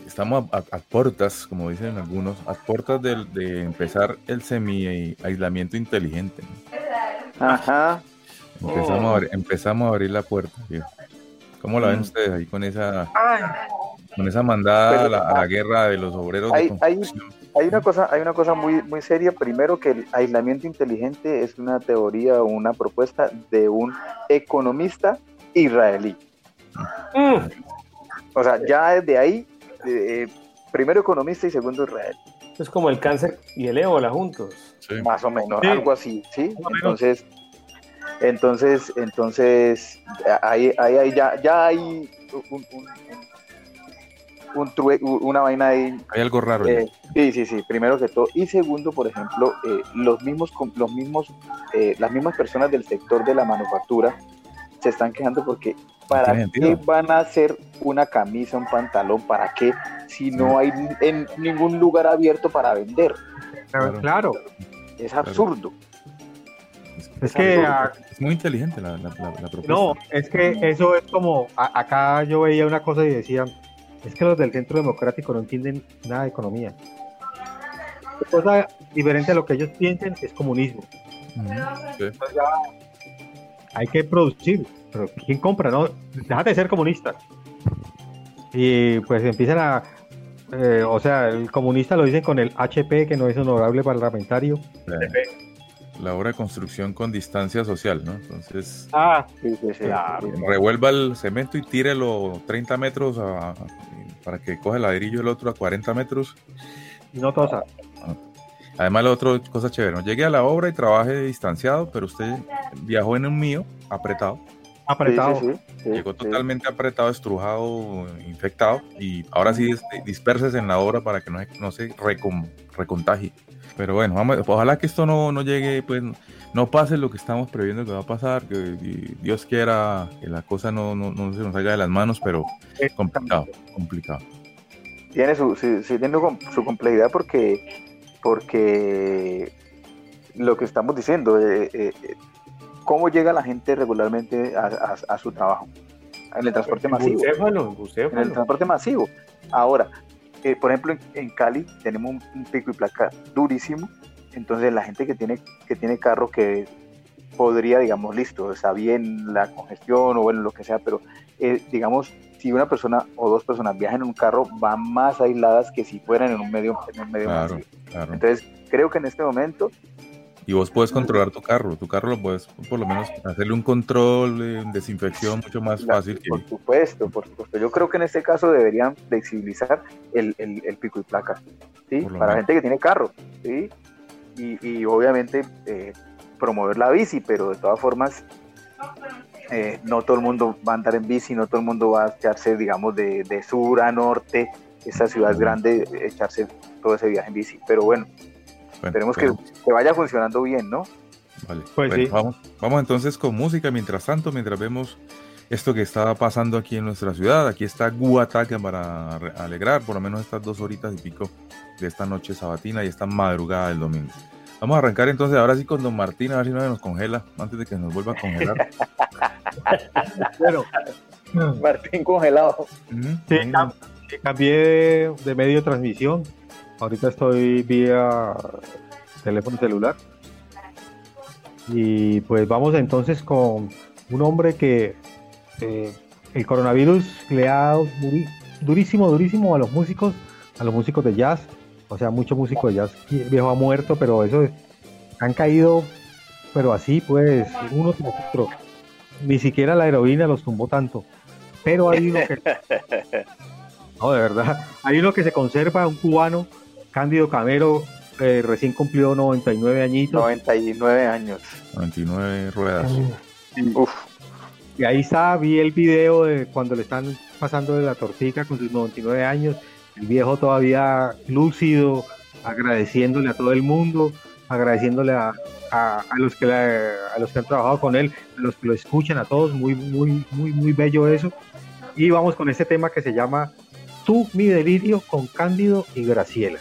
estamos a, a- a puertas, como dicen algunos, a puertas de, de empezar el semi-aislamiento inteligente. ¿no? ajá. Empezamos, a abrir, empezamos a abrir la puerta. viejo. ¿Cómo la ven Mm. ustedes ahí con esa, con esa mandada a la, a la guerra de los obreros? de Hay- hay- una cosa, hay una cosa muy, muy seria. Primero que el aislamiento inteligente es una teoría o una propuesta de un economista israelí. Mm. O sea, ya desde ahí, eh, primero economista y segundo Israel. Es como el cáncer y el ébola juntos. Más o menos, Sí. algo así, ¿sí? Entonces, entonces, entonces, ahí, ahí, ahí ya, ya hay un, un- un- un true- una vaina ahí. Hay algo raro. Eh, sí, sí, sí, primero que todo. Y segundo, por ejemplo, eh, los mismos, com- los mismos, eh, las mismas personas del sector de la manufactura se están quejando porque ¿para qué sentido. van a hacer una camisa, un pantalón? ¿Para qué? Si no hay en ningún lugar abierto para vender. Claro. Es absurdo. Es que Es muy inteligente la, la, la- la propuesta. no, es que eso es como a- acá yo veía una cosa y decía, es que los del Centro Democrático no entienden nada de economía. Cosa diferente a lo que ellos piensen es comunismo. Sí. Entonces ya hay que producir, pero ¿quién compra? No, déjate de ser comunista. Y pues empiezan a, eh, o sea, el comunista lo dicen con el HP, que no es honorable parlamentario. La, la obra de construcción con distancia social, ¿no? Entonces, Ah, sí, sí, sí. revuelva el cemento y tírelo 30 metros a- para que coge el ladrillo el otro a 40 metros. Y no tosa. Además, la otra cosa chévere, ¿no? llegue a la obra y trabaje distanciado, pero usted viajó en un mío apretado. Apretado. Sí, sí, sí, Llegó sí. totalmente apretado, estrujado, infectado y ahora sí este, disperses en la obra para que no, se- no se recon- recontagie. Pero bueno, vamos, ojalá que esto no, no llegue, pues no pase lo que estamos previendo que va a pasar, que y Dios quiera que la cosa no, no, no se nos salga de las manos, pero complicado, complicado. tiene su, sí, sí tiene su complejidad porque, porque lo que estamos diciendo, eh, eh, eh, cómo llega la gente regularmente a, a- a su trabajo, en el transporte masivo. Bucéfalo, En el transporte masivo. Ahora, eh, por ejemplo, en, en Cali tenemos un, un pico y placa durísimo, entonces la gente que tiene, que tiene carro que podría, digamos, listo, está bien la congestión o bueno, lo que sea, pero eh, digamos, si una persona o dos personas viajan en un carro, van más aisladas que si fueran en un medio, en un medio Claro, masivo. claro. Entonces, creo que en este momento Y vos puedes controlar tu carro, tu carro lo puedes por lo menos hacerle un control de desinfección mucho más fácil que... Por supuesto, por supuesto. Yo creo que en este caso deberían flexibilizar el, el- el pico y placa, ¿sí? Para menos. gente que tiene carro, ¿sí? Y, y obviamente eh, promover la bici, pero de todas formas eh, no todo el mundo va a andar en bici, no todo el mundo va a echarse, digamos, de, de sur a norte, esa ciudad grande, echarse todo ese viaje en bici. Pero bueno, Bueno, esperemos que, esperemos. que vaya funcionando bien, ¿no? Vale. Pues Bueno, sí. vamos, vamos entonces con música mientras tanto, mientras vemos esto que está pasando aquí en nuestra ciudad. Aquí está Guataca para alegrar por lo menos estas dos horitas y pico de esta noche sabatina y esta madrugada del domingo. Vamos a arrancar entonces ahora sí con Don Martín, a ver si no se nos congela antes de que nos vuelva a congelar. [LAUGHS] Bueno, Martín congelado. Sí, cam- sí, cambié de, de medio de transmisión. Ahorita estoy vía teléfono celular. Y pues vamos entonces con un hombre que eh, el coronavirus le ha dado durísimo, durísimo a los músicos, a los músicos de jazz. O sea, mucho músico de jazz viejo ha muerto, pero eso es- han caído, pero así pues, uno tras otro. Ni siquiera la heroína los tumbó tanto. Pero hay uno que [LAUGHS] no, de verdad. Hay uno que se conserva, un cubano, Cándido Camero, eh, recién cumplió 99 añitos. 99 años. 99 ruedas. Uf. Y ahí está, vi el video de cuando le están pasando de la tortica con sus 99 años, el viejo todavía lúcido, agradeciéndole a todo el mundo, agradeciéndole a, a- a los que la- a los que han trabajado con él, a los que lo escuchan, a todos, muy, muy, muy, muy bello eso. Y vamos con este tema que se llama Tú, mi delirio, con Cándido y Graciela.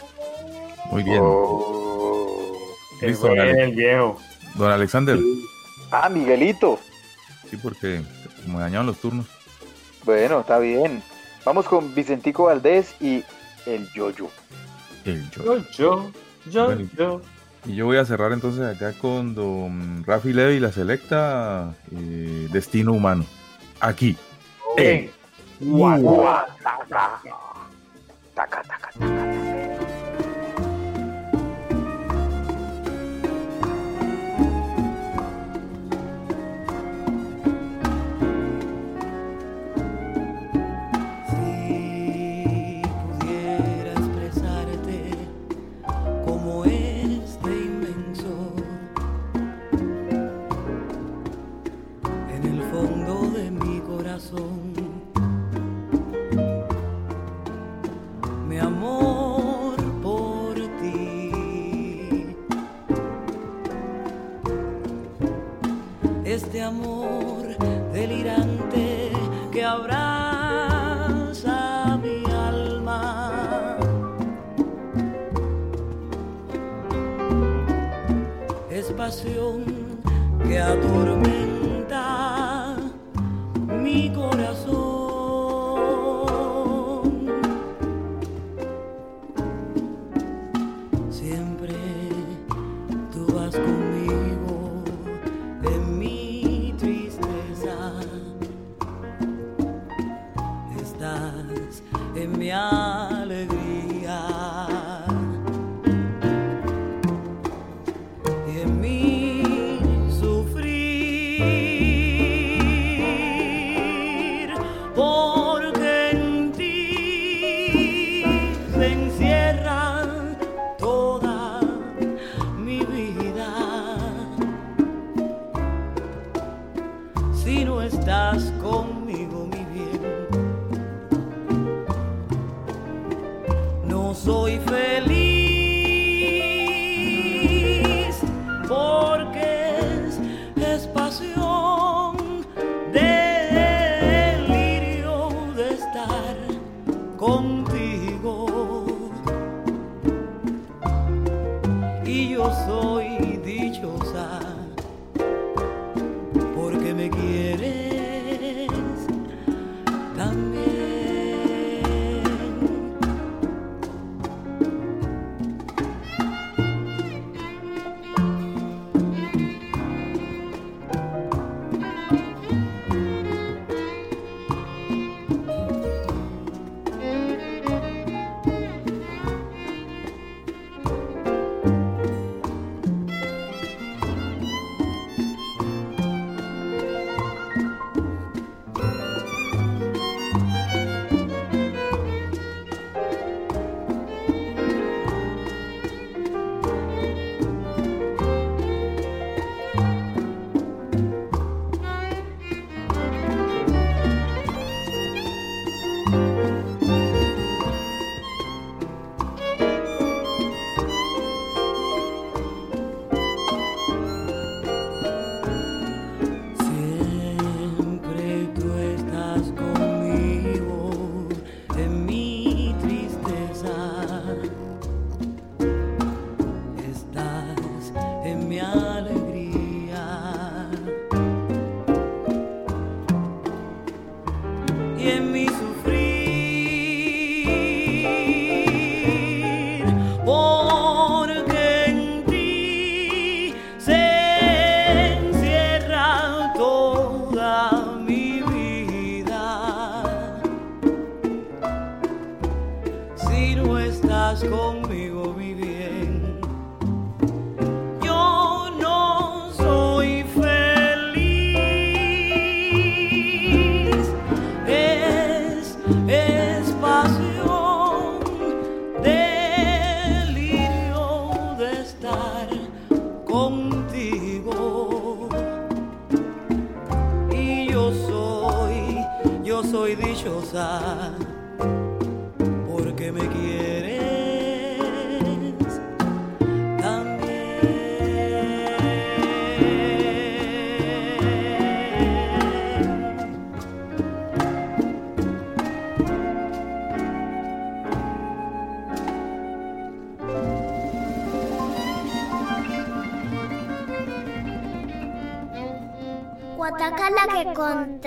Muy bien. Oh. Listo, don, Ale- el viejo. don Alexander. Ah, Miguelito. Sí, porque como dañaron los turnos. Bueno, está bien. Vamos con Vicentico Valdés y el Yoyo. El yo. Yo, yo, yo, Bueno, yo. Y yo voy a cerrar entonces acá con don Rafi Levi, la selecta eh, Destino Humano. Aquí. En Guataca. Taca, taca, taca. de amor delirante que abraza mi alma. Es pasión que atormenta.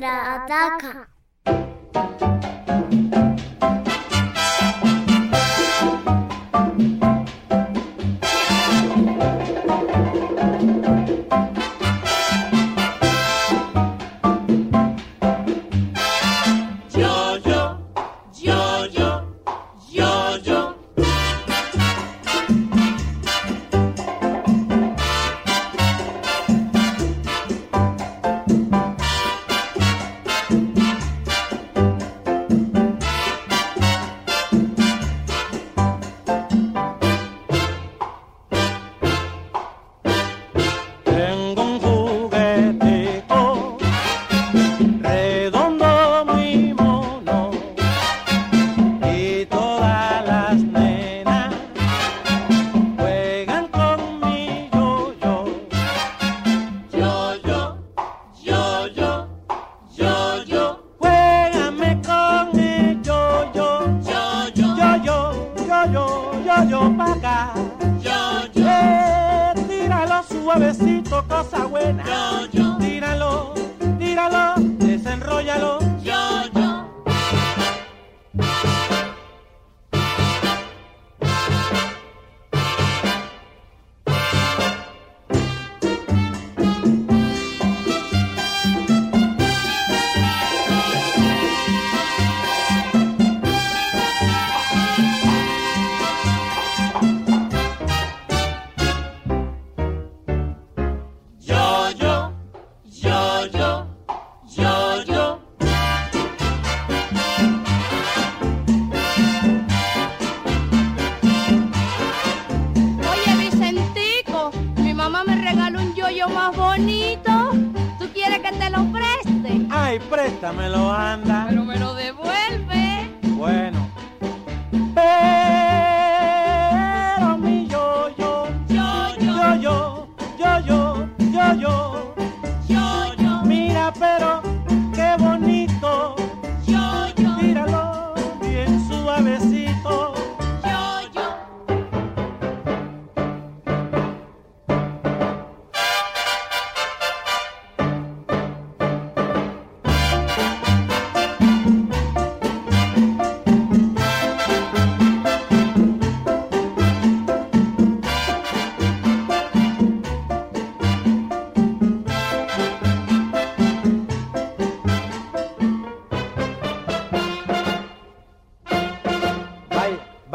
ラダカ。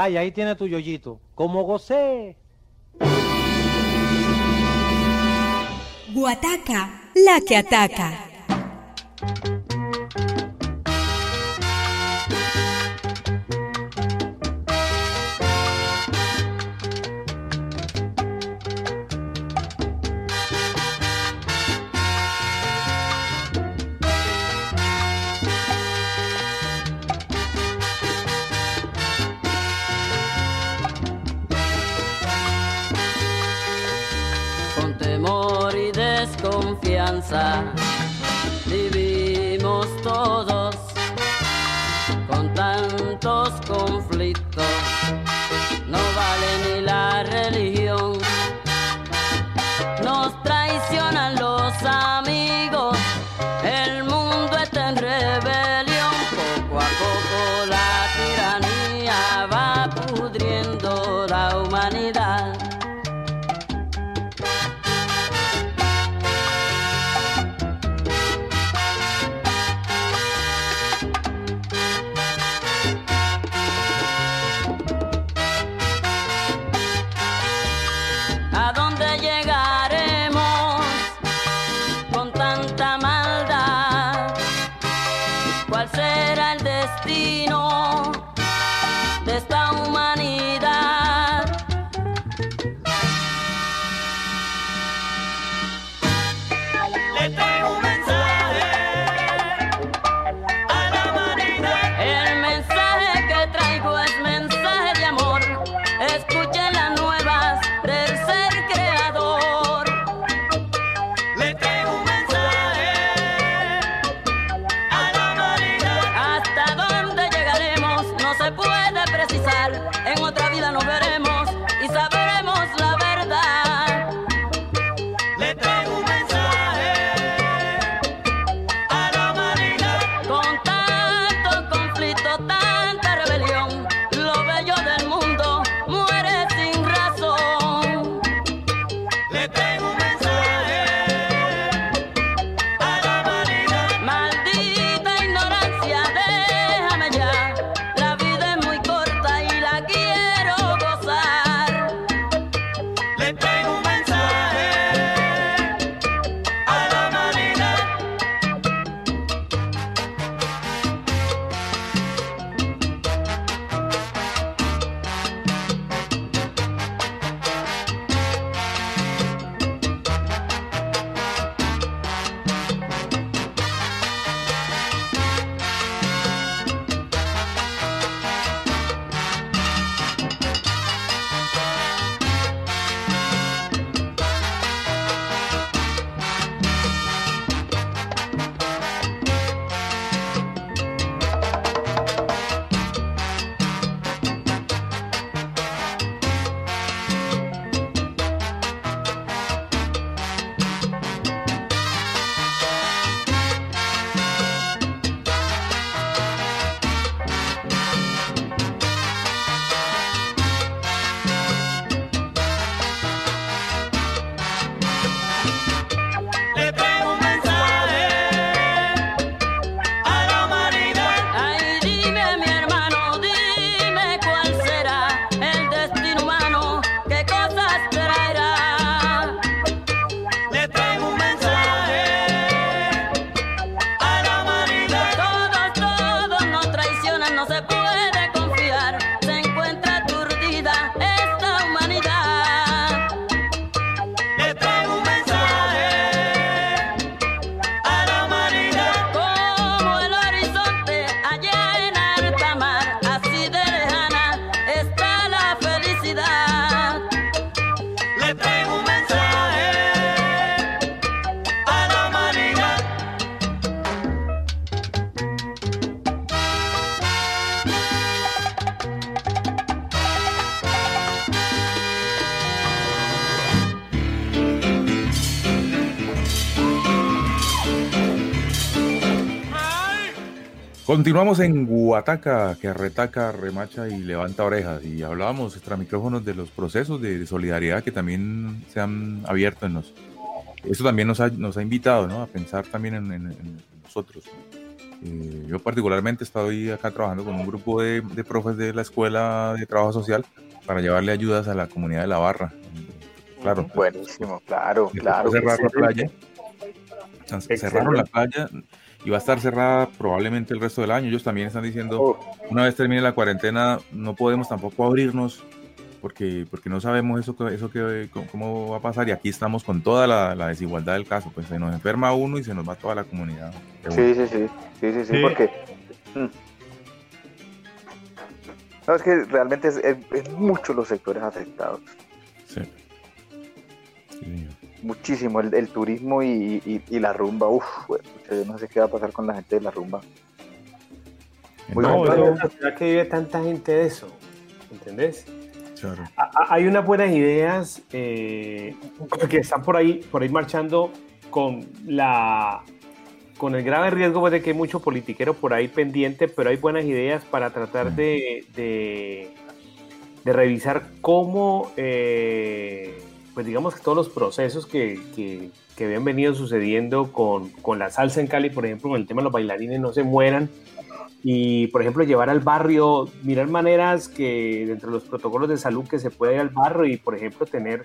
Ay, ahí tiene tu yoyito. Como gocé. Guataca, la que ataca. Continuamos en Guataca, que retaca, remacha y levanta orejas. Y hablábamos extra micrófonos de los procesos de solidaridad que también se han abierto en los. Eso también nos ha, nos ha invitado ¿no? a pensar también en, en- en nosotros. Eh, yo particularmente estoy acá trabajando con un grupo de, de profes de la Escuela de Trabajo Social para llevarle ayudas a la comunidad de la barra. Claro. Buenísimo, claro, claro. cerrar la playa. Cerraron la playa y va a estar cerrada probablemente el resto del año. Ellos también están diciendo, una vez termine la cuarentena, no podemos tampoco abrirnos porque, porque no sabemos eso, que- eso que, cómo- va a pasar. Y aquí estamos con toda la, la desigualdad del caso. Pues se nos enferma uno y se nos va toda la comunidad. Sí, bueno. sí, sí, sí, sí, sí, Sí. porque... mm. No, es que realmente es, es- es mucho los sectores afectados. Sí. Muchísimo, el, el turismo y, y- y la rumba, uff, yo no sé qué va a pasar con la gente de la rumba. Muy No, bueno. es una ciudad que vive tanta gente de eso, ¿entendés? Claro. A- Hay unas buenas ideas eh, que están por ahí, por ahí marchando con la con el grave riesgo pues, de que hay mucho politiquero por ahí pendiente, pero hay buenas ideas para tratar de, de, de revisar cómo, eh, pues digamos que todos los procesos que, que, que habían venido sucediendo con, con la salsa en Cali, por ejemplo, con el tema de los bailarines, no se mueran y, por ejemplo, llevar al barrio, mirar maneras que dentro de los protocolos de salud que se pueda ir al barrio y, por ejemplo, tener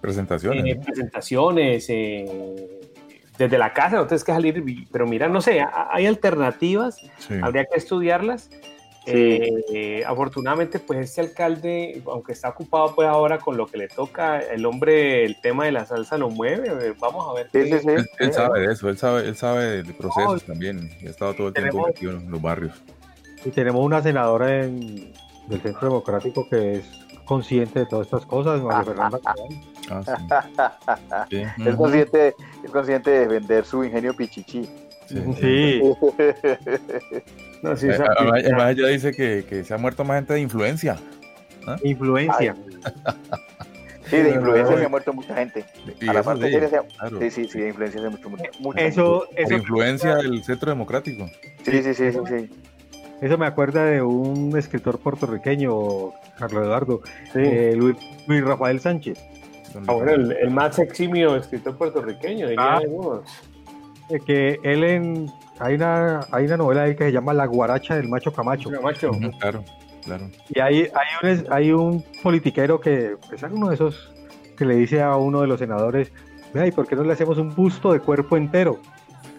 Presentaciones. eh, presentaciones eh, desde la casa, no tienes que salir, pero mira, no sé, ha- hay alternativas, Sí. habría que estudiarlas. Eh, eh, afortunadamente, pues este alcalde, aunque está ocupado pues ahora con lo que le toca, el hombre, el tema de la salsa lo mueve, eh, vamos a ver. qué- Él, él sabe de eso, él sabe, él sabe de, procesos también. Y ha estado todo el tiempo metido en los barrios. Y tenemos una senadora en, del Centro Democrático que es consciente de todas estas cosas, María Fernanda. Ah, Sí. [LAUGHS] es, consciente, es consciente de vender su ingenio pichichi. Sí. [LAUGHS] No, sí, Eh, esa- además- además ella dice que, que se ha muerto más gente de influencia. ¿Ah? Influencia. [LAUGHS] Sí, de influencia se ha muerto mucha gente. Y A la parte se ha- claro. Sí, sí, sí, de influencia se ha mucho, mucho, mucho. Eso, eso, influencia del centro democrático. Sí, sí, sí, sí, sí. eso me acuerda de un escritor puertorriqueño, Carlos Eduardo, eh, Luis, Luis Rafael Sánchez. Ah, bueno, el, el más eximio escritor puertorriqueño, diría Ah. algunos. Eh, que él en hay una hay una novela ahí que se llama La guaracha del macho Camacho. Macho. Ujú, Claro, claro. Y hay, hay, un, hay un politiquero que es uno de esos que le dice a uno de los senadores, vea, ¿y por qué no le hacemos un busto de cuerpo entero?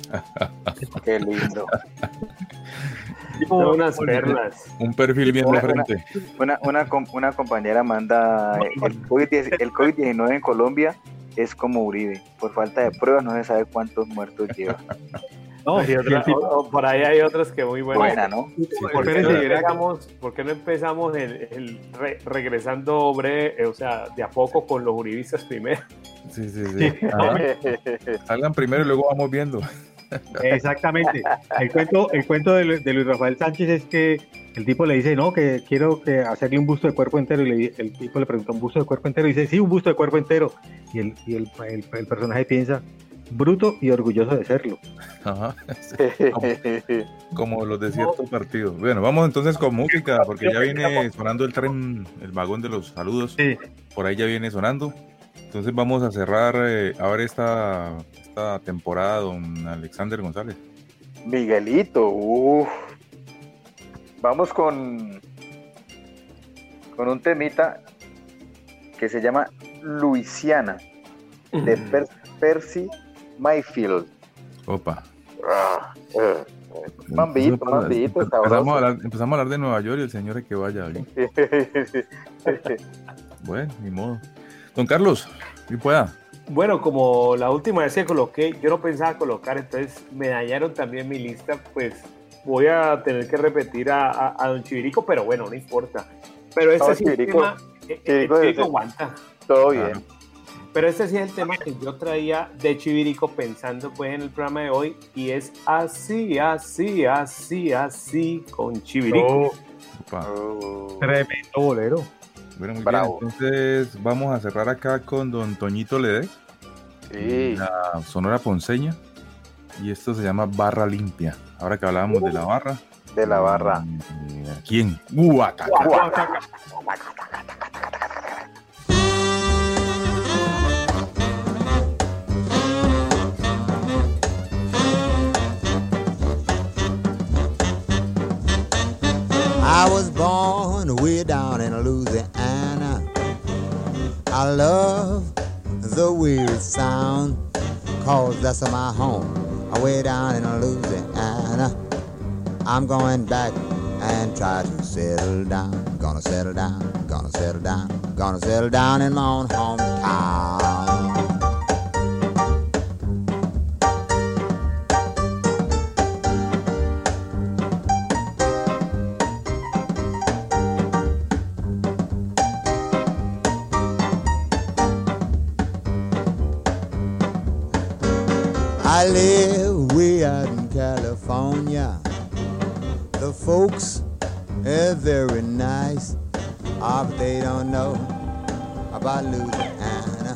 [LAUGHS] Qué lindo. [LAUGHS] Unas perlas. Un perfil bien de Una- frente. Una, una, com- una compañera manda el COVID-19 el COVID-19 en Colombia es como Uribe. Por falta de pruebas no se sabe cuántos muertos lleva. No, Y otra- y el tipo- o- o por ahí hay otras que muy buenas. Buena, ¿no? ¿Por, qué no empezamos, por qué no empezamos el, el re- regresando breve, eh, o sea, de a poco con los uribistas primero? Sí, sí, sí. Salgan primero y luego vamos viendo. Exactamente. El cuento, el cuento de, Lu- de Luis Rafael Sánchez es que el tipo le dice, no, que quiero que hacerle un busto de cuerpo entero. Y le- el tipo le pregunta, ¿un busto de cuerpo entero? Y dice, sí, un busto de cuerpo entero. Y el, y el, el- el personaje piensa, bruto y orgulloso de serlo. Ajá. Como, [LAUGHS] como los de ciertos partidos. Bueno, vamos entonces con música, porque ya viene sonando el tren, el vagón de los saludos. Por ahí ya viene sonando. Entonces vamos a cerrar eh, ahora esta, esta temporada, don Alexander González. Miguelito, uff. Vamos con, con un temita que se llama Luisiana, de Per- Percy Mayfield. Opa. Ah, eh, Mambito, Empezamos- mambito, empezamos, a hablar, empezamos a hablar de Nueva York y el señor es que vaya. [LAUGHS] ¿sí? Bueno, ni modo. Don Carlos, si pueda. Bueno, como la última vez que coloqué, yo no pensaba colocar, entonces me dañaron también mi lista, pues voy a tener que repetir a, a- a Don Chivirico, pero bueno, no importa. Pero este No, es Chivirico- eh, eh, Chivirico Chivirico aguanta. Todo bien. Pero este sí es el tema que yo traía de Chivirico pensando pues en el programa de hoy y es así, así, así, así con Chivirico. Oh. Tremendo bolero. Bueno, muy bien. Entonces vamos a cerrar acá con don Toñito Ledez. Sí. La Sonora Ponceña. Y esto se llama Barra Limpia. Ahora que hablábamos de la barra. De la barra. eh, ¿Quién? Guataca. I was born way down in Louisiana. I love the weird sound, cause that's my home, way down in Louisiana. I'm going back and try to settle down. Gonna settle down, gonna settle down, gonna settle down in my own hometown. I live way out in California. The folks are very nice, but they don't know about Louisiana.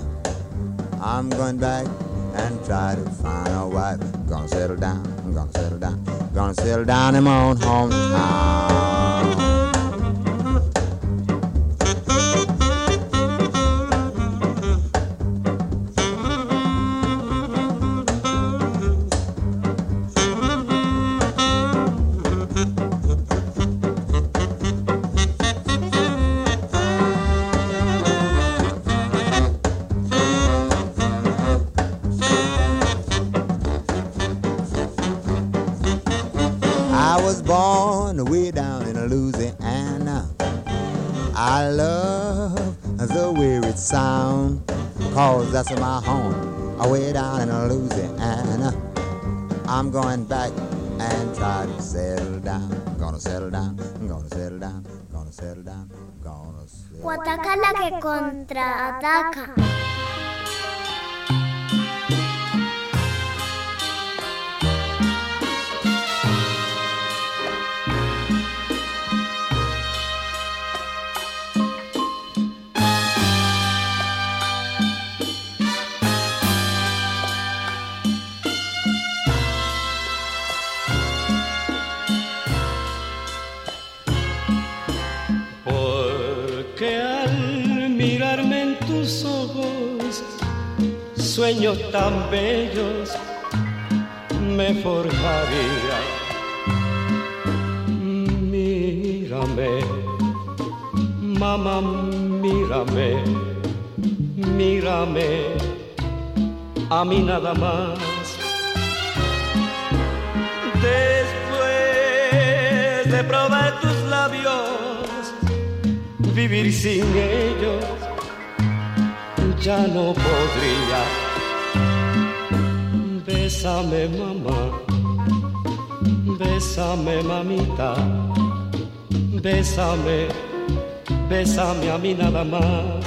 I'm going back and try to find a wife. Gonna settle down, I'm gonna settle down, gonna settle down in my own hometown. Was born way down in a Louisiana. I love the weird sound, cause that's my home, way down in Louisiana. I'm going back and try to settle down. Gonna settle down, gonna settle down, gonna settle down, gonna settle Guataca la que contraataca. Sueños tan bellos me forjaría. Mírame, mamá, mírame, mírame, a mí nada más. Después de probar tus labios, vivir sin ellos ya no podría. Bésame, mamá, bésame, mamita, bésame, bésame a mí nada más.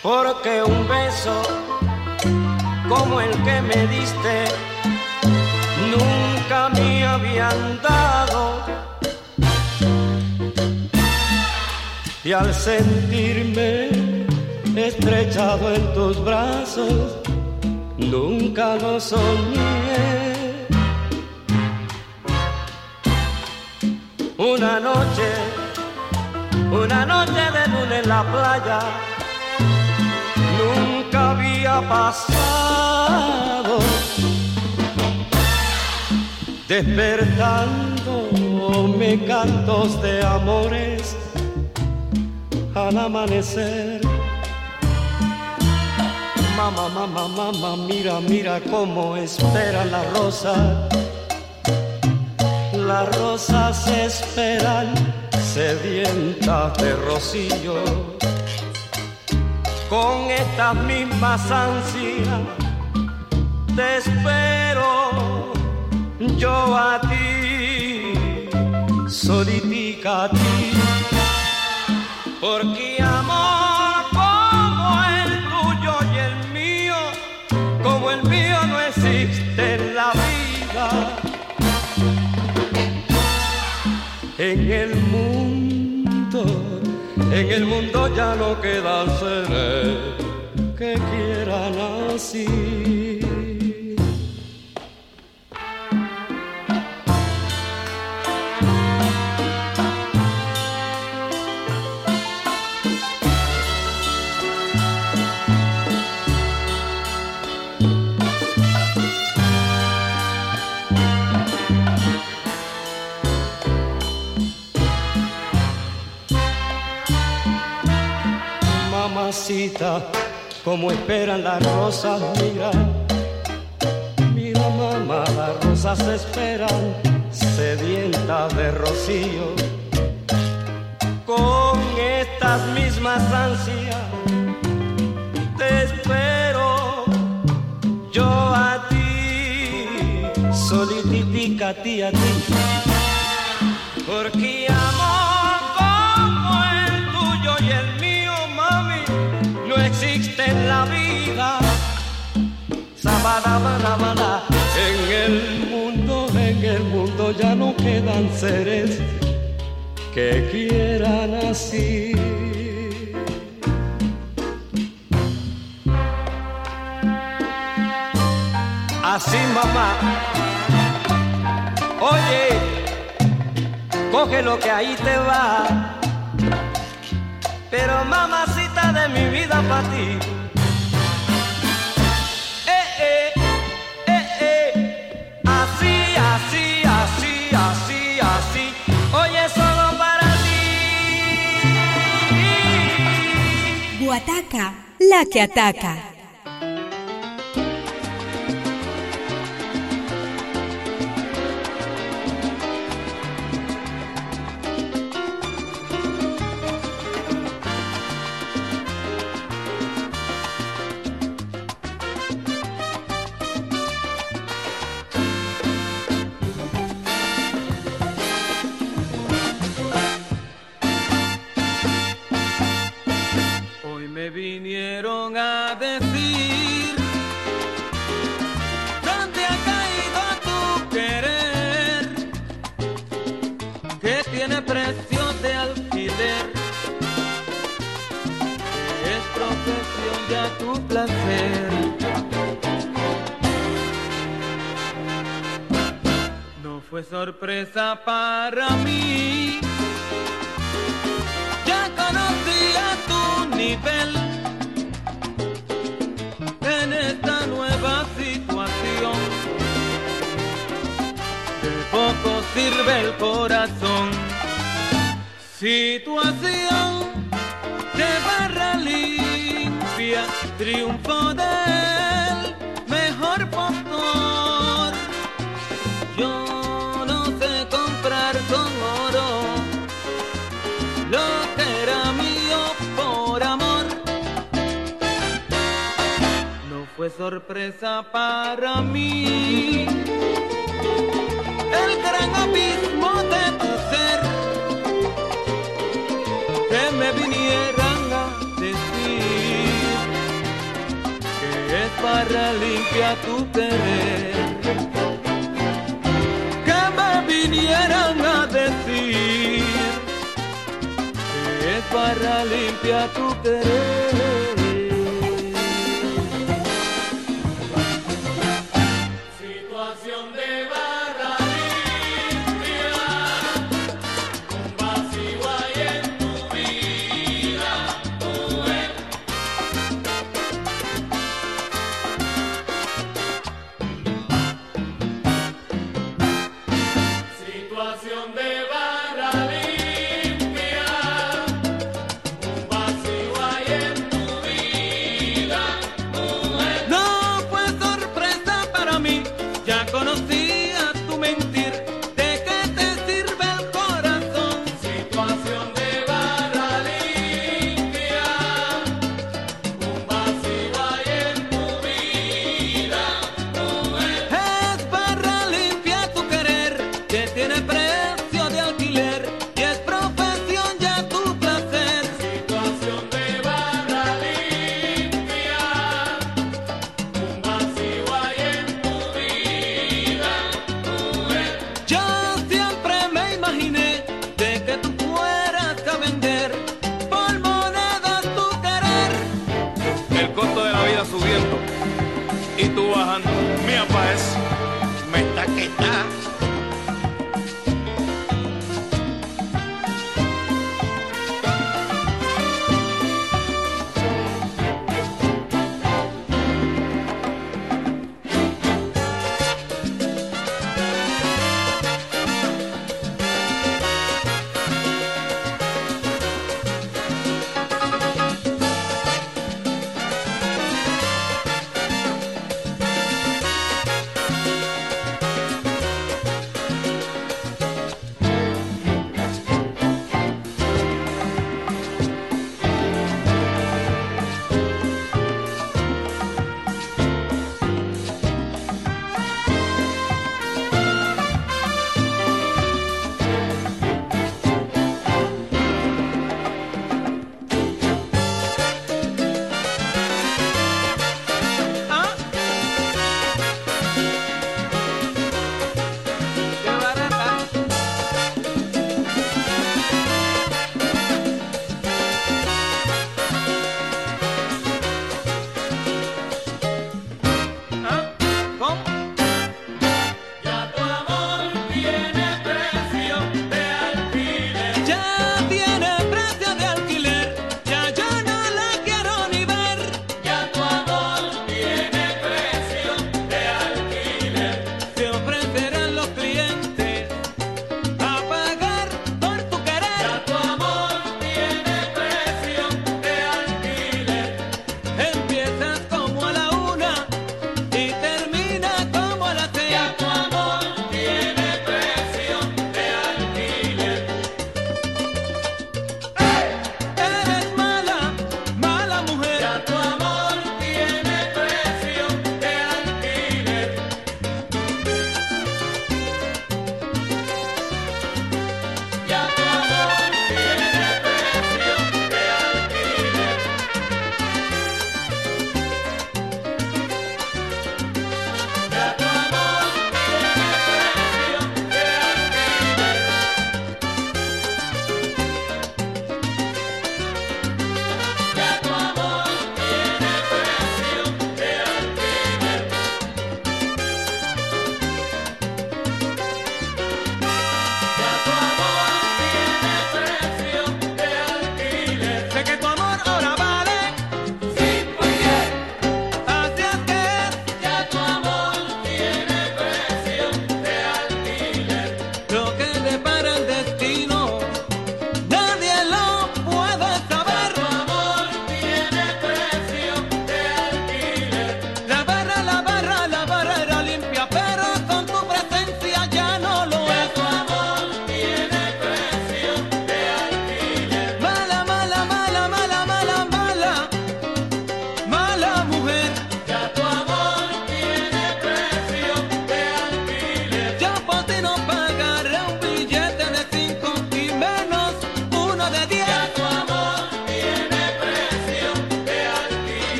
Porque un beso como el que me diste nunca me habían dado. Y al sentirme estrechado en tus brazos, nunca lo soñé. Una noche, una noche de luna en la playa, nunca había pasado. Despertándome cantos de amores al amanecer. Mamá, mamá, mamá, mira, mira cómo espera la rosa. Las rosas esperan sedientas de rocío. Con estas mismas ansias te espero yo a ti, solitica a ti. Porque amor en la vida. En el mundo, en el mundo ya no quedan seres que quieran así. Como esperan las rosas, mira, mira mamá, las rosas esperan, sedientas de rocío, con estas mismas ansias, te espero yo a ti, solitica a ti, a ti, porque la vida. En el mundo, en el mundo ya no quedan seres que quieran así. Así, mamá. Oye, coge lo que ahí te va. Pero mamacita de mi vida para ti. La que ataca.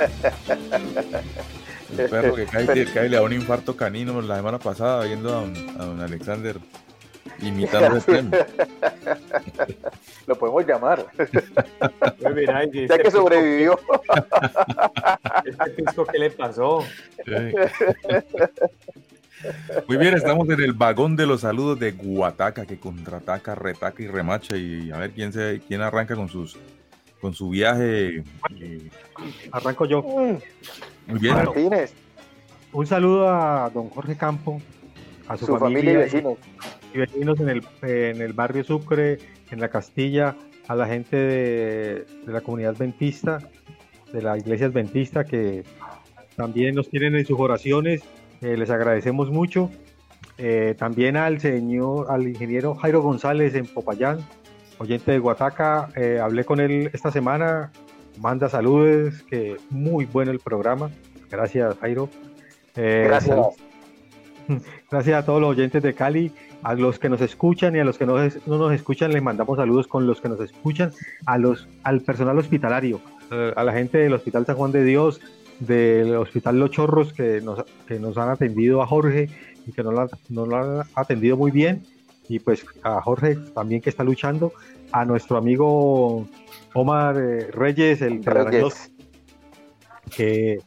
[LAUGHS] El perro que cae, que cae le da un infarto canino la semana pasada viendo a don, a don Alexander imitando a Stem. [LAUGHS] Lo podemos llamar. [LAUGHS] Pues mira, Ya ese que sobrevivió. Este pisco, ¿qué le pasó? Muy bien, estamos en el vagón de los saludos de Guataca, que contraataca, retaca y remacha. Y a ver quién se, quién arranca con sus con su viaje. eh, Arranco yo. Muy bien. Martínez, Un saludo a don Jorge Campo, a su, su familia y vecinos. y vecinos en el, en el barrio Sucre, en la Castilla, a la gente de, de la comunidad adventista, de la iglesia adventista, que también nos tienen en sus oraciones. eh, les agradecemos mucho. Eh, también al señor, al ingeniero Jairo González en Popayán, oyente de Guataca. eh, hablé con él esta semana. Manda saludos, que muy bueno el programa. Gracias, Jairo. Eh, Gracias. [LAUGHS] Gracias a todos los oyentes de Cali, a los que nos escuchan y a los que no, no nos escuchan, les mandamos saludos con los que nos escuchan, a los, al personal hospitalario, eh, a la gente del Hospital San Juan de Dios, del Hospital Los Chorros, que nos, que nos han atendido a Jorge y que nos han- nos lo han atendido muy bien, y pues a Jorge también que está luchando, a nuestro amigo Omar eh, Reyes, el Reyes. que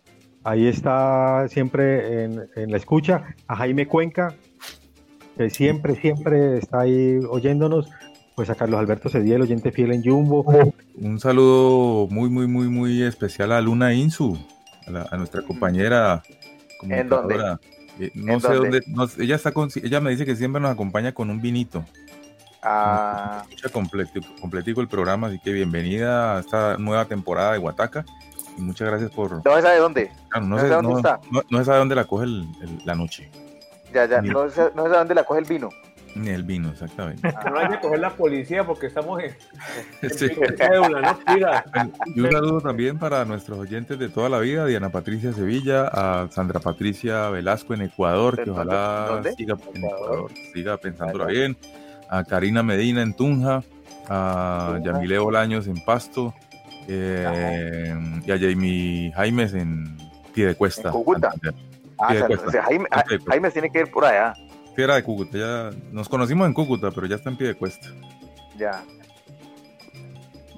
ahí está siempre en, en la escucha, a Jaime Cuenca, que siempre, siempre está ahí oyéndonos, pues a Carlos Alberto Cediel, oyente fiel en Jumbo, Un saludo muy, muy, muy, muy especial a Luna Insu, a, la- a nuestra compañera ¿En dónde? Eh, no ¿En sé dónde? dónde, no- ella está con, ella me dice que siempre nos acompaña con un vinito. Ah, Escucha completico, completico el programa, así que bienvenida a esta nueva temporada de Guataca. Y muchas gracias por. no se sabe dónde. Claro, no, no sé, sé dónde no- está. no- no se sabe dónde la coge el- el- la noche. Ya, ya. No sé, no sé dónde la coge el vino. Ni el vino, exactamente. No hay que coger la policía porque estamos en, en Sí. cédula, ¿no? Mira. Y un saludo también para nuestros oyentes de toda la vida, Diana Patricia Sevilla, a Sandra Patricia Velasco en Ecuador, que ¿En ojalá dónde? siga en Ecuador, siga pensándola bien, a Karina Medina en Tunja, a. Yamile Bolaños en Pasto, eh, y a Jamie Jaimes en Piedecuesta. En Cúcuta. Ah, Piedecuesta. o sea, Jaime. Jaime tiene que ir por allá. Sí, era de Cúcuta, ya nos conocimos en Cúcuta, pero ya está en Piedecuesta. Ya.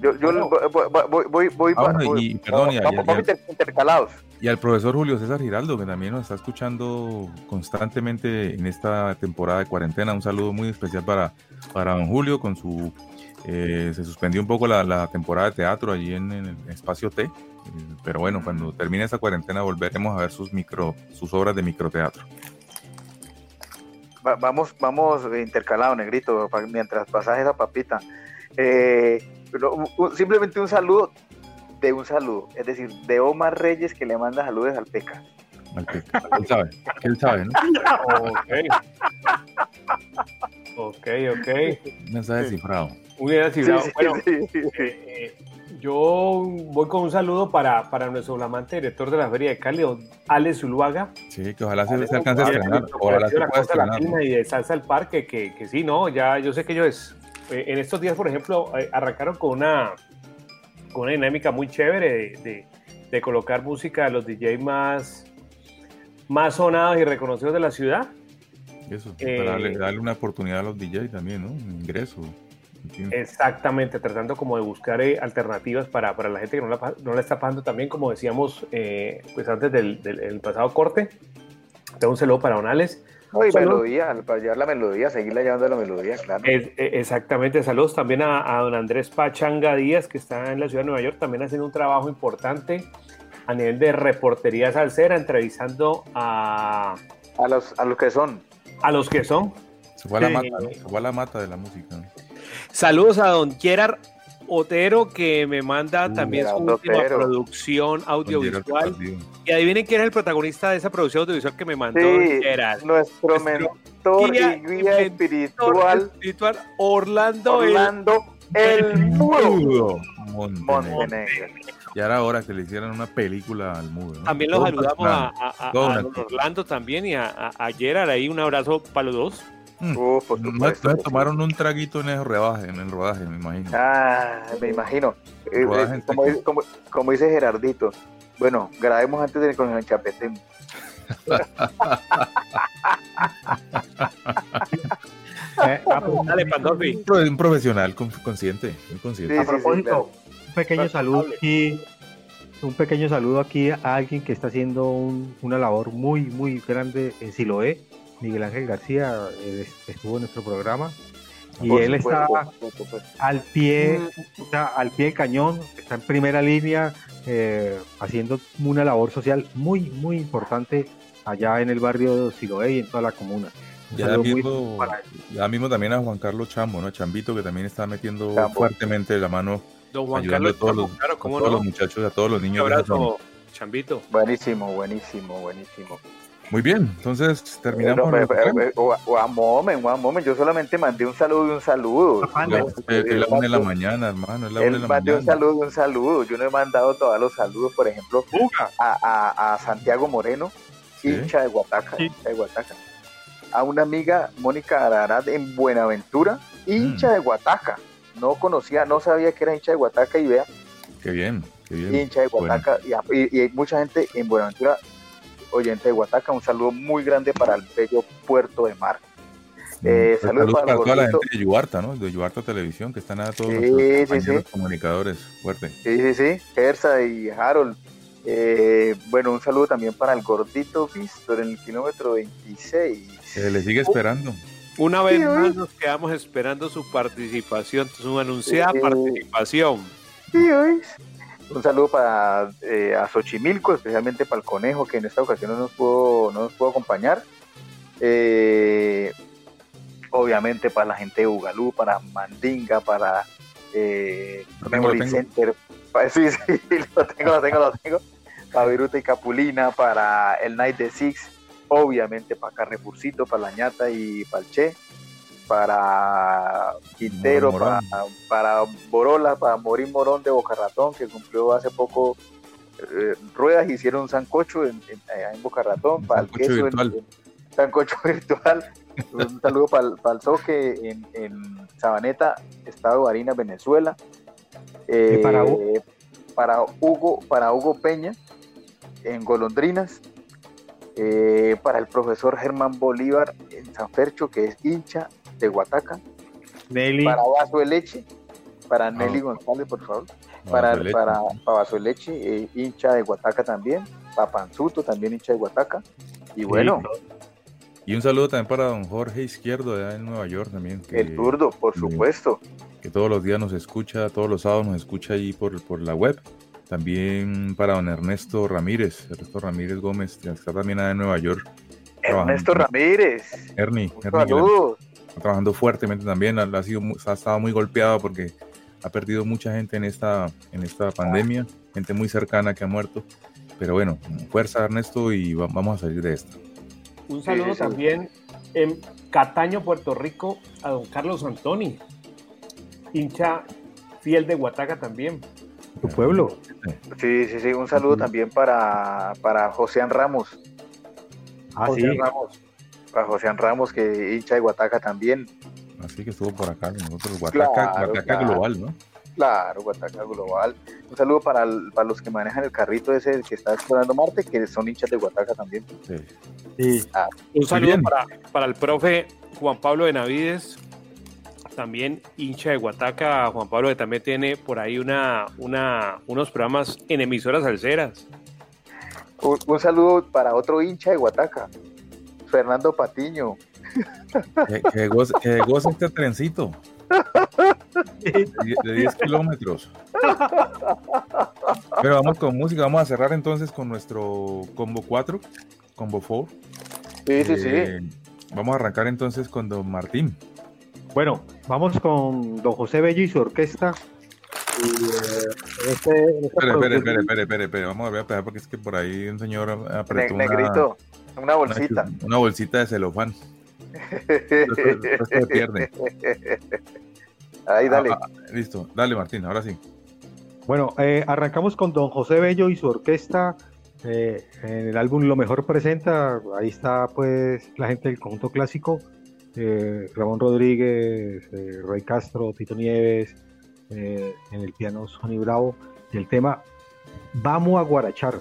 Yo, yo voy, voy, voy, voy, Ah, bueno, voy- y- perdón, y a- vamos, y a- vamos inter- intercalados. Y al profesor Julio César Giraldo, que también nos está escuchando constantemente en esta temporada de cuarentena. Un saludo muy especial para, para don Julio con su... eh, se suspendió un poco la, temporada de teatro allí en, el espacio T, eh, pero bueno, cuando termine esa cuarentena volveremos a ver sus micro, sus obras de microteatro. Va- vamos, vamos intercalados, negrito, mientras pasas esa papita. Eh, simplemente un saludo de un saludo, es decir, de Omar Reyes que le manda saludos al Peca. Al que- Él sabe, él sabe, ¿no? Ok. Ok, ok. Un mensaje cifrado. Muy bien descifrado. Sí, sí, bueno, sí, sí. eh, eh, yo voy con un saludo para, para nuestro flamante director de la Feria de Cali, don Alex Zuluaga. Sí, que ojalá se, se alcance a estrenar. Ojalá se la pueda Cosa estrenar. Y de Salsa al Parque, que, que sí, no, ya yo sé que ellos eh, en estos días, por ejemplo, eh, arrancaron con una, con una dinámica muy chévere de, de- de colocar música de los DJ más, más sonados y reconocidos de la ciudad. Eso, Eh, para darle, darle una oportunidad a los DJ también, ¿no? Un ingreso. Exactamente, tratando como de buscar eh, alternativas para, para la gente que no la, no la está pasando también, como decíamos eh, pues antes del, del- el pasado corte. Tengo un saludo para Donales. No, y Saludos. melodía, para llevar la melodía, seguirla llevando la melodía, claro. Es- eh, exactamente, saludos también a, a don Andrés Pachanga Díaz, que está en la ciudad de Nueva York, también haciendo un trabajo importante a nivel de reportería salsera, entrevistando a, A los, a los que son. a los que son. Se fue a la Sí. mata, ¿no? Se fue a la mata de la música. Saludos a don Gerard Otero, que me manda también su última Otero. producción audiovisual. Y adivinen quién es el protagonista de esa producción audiovisual que me mandó Sí, Gerard. nuestro, Nuestro mentor guía y y guía espiritual, espiritual Orlando, el- Orlando el Mudo Mudo. Montenegro. Montenegro. Ya era hora que le hicieran una película al mudo. ¿no? También los saludamos a, a-. Orlando también y a Gerard ahí un abrazo para los dos. Mm. Uh, por supuesto no que tomaron un traguito en el rodaje, en el rodaje, me imagino. Ah, me imagino. Eh, eh, como, dice- como- como dice Gerardito. Bueno, grabemos antes de con el chapetén. Eh, Dale, Pandolfi. Un pro- un profesional con- consciente, muy consciente. A propósito, un pequeño saludo aquí, un pequeño saludo aquí a alguien que está haciendo un- una labor muy, muy grande en Siloé. Miguel Ángel García eh, estuvo en nuestro programa y Por él supuesto, está por supuesto. al pie, está al pie del cañón, está en primera línea eh, haciendo una labor social muy, muy importante allá en el barrio Siloé y en toda la comuna. Un Ya mismo, para él. ya mismo también a Juan Carlos Chambo, ¿no? Chambito, que también está metiendo Chambo. fuertemente la mano, Don Juan ayudando Carlos a todos, Chambo, los, claro, a cómo todos no. los muchachos, a todos los Un niños. de zona. abrazo, Chambito. Buenísimo, buenísimo, buenísimo. Muy bien, entonces terminamos. No, el pero- pero- o- o a moment, o a moment. Yo solamente mandé un saludo y un saludo. Ya, es la una de la mañana, hermano, es la una de Él la mandé un saludo y un saludo. Yo no he mandado todos los saludos, por ejemplo, a, a- a Santiago Moreno, hincha de Guataca, hincha de Guataca. A una amiga, Mónica Ararat, en Buenaventura, hincha de Guataca. No conocía, no sabía que era hincha de Guataca y vea, Qué bien, qué bien. hincha de Bueno, Guataca. Y- y hay mucha gente en Buenaventura, oyente de Guataca. Un saludo muy grande para el bello puerto de Mar. Eh, pues, saludos saludos para, para el toda la gordito. gente de Yuarta, ¿no? De Yuarta Televisión, que están a todos Sí, sí, sí. comunicadores. Fuerte. Sí, sí, sí, Gersa y Harold. Eh, bueno, un saludo también para el gordito Víctor en el kilómetro 26. Que le sigue esperando. Una vez más nos quedamos esperando su participación, su anunciada participación. Sí, hoy. Un saludo para eh, a Xochimilco, especialmente para el conejo que en esta ocasión no nos pudo, no nos pudo acompañar. Eh, obviamente para la gente de Ugalú, para Mandinga, para eh, Memory tengo. Center. Pa- [LAUGHS] sí, sí, lo tengo, lo tengo, lo tengo. Para Viruta y Capulina, para el Night de Six, obviamente para Carrefourcito, para La Ñata y para el Che, para Quintero, para, para Borola, para Morín Morón de Boca Ratón, que cumplió hace poco eh, ruedas, hicieron un sancocho en, en, Boca Ratón, para el sancocho queso, en- virtual. en- sancocho [LAUGHS] virtual. Un saludo para el, para el Soque en, en Sabaneta, Estado de Barinas, Venezuela. Para Eh, para Hugo, para Hugo Peña en Golondrinas. Eh, para el profesor Germán Bolívar en San Fercho, que es hincha de Guataca. Nelly. Para Vaso de Leche, para Nelly Ah. González, por favor. Para, de Leche. para, para Vaso de Leche, eh, hincha de Guataca también. Para Panzuto, también hincha de Guataca. Y bueno, Y un saludo también para don Jorge Izquierdo, allá en Nueva York también. Que, el zurdo, por supuesto. Que todos los días nos escucha, todos los sábados nos escucha ahí por, por la web. También para don Ernesto Ramírez, Ernesto Ramírez Gómez, que está también allá en Nueva York. Ernesto trabajando. Ramírez. Ernie, Un Ernie, que saludo. Está trabajando fuertemente también, ha, ha sido, ha estado muy golpeado porque ha perdido mucha gente en esta, en esta pandemia, gente muy cercana que ha muerto. Pero bueno, fuerza Ernesto y va- vamos a salir de esto. Un saludo sí. también en Cataño, Puerto Rico, a don Carlos Antoni, hincha fiel de Guataca también. Tu pueblo. Sí, sí, sí. Un saludo también para, para José Ramos. Ah, José sí. Ramos. Para José Ramos, que hincha de Guataca también. Así que estuvo por acá con nosotros, Guataca, Claro, Guataca claro. Global, ¿no? Claro, Guataca Global. Un saludo para, el- para los que manejan el carrito ese que está explorando Marte, que son hinchas de Guataca también. Sí. Ah, Un saludo para, para el profe Juan Pablo Benavides, también hincha de Guataca. Juan Pablo que también tiene por ahí una, una, unos programas en emisoras alceras. un, un saludo para otro hincha de Guataca, Fernando Patiño. Que, que goce, que goce este trencito de de 10 kilómetros. Pero vamos con música, vamos a cerrar entonces con nuestro combo 4, combo 4. Sí, sí, Eh, sí. Vamos a arrancar entonces con Don Martín. Bueno, vamos con don José Bello y su orquesta. Eh, este- Espere, espere, espere, espere, vamos a ver, espera, porque es que por ahí un señor apretó Ne- una, negrito, una bolsita. Una, una bolsita de celofán. Se pierde. Ahí, dale. Ah, ah, listo, dale Martín, ahora sí. Bueno, eh, arrancamos con don José Bello y su orquesta. eh, en el álbum Lo Mejor Presenta, ahí está pues la gente del conjunto clásico. eh, Ramón Rodríguez, eh, Rey Castro, Tito Nieves, eh, en el piano Sonny Bravo, y el tema Vamos a Guarachar.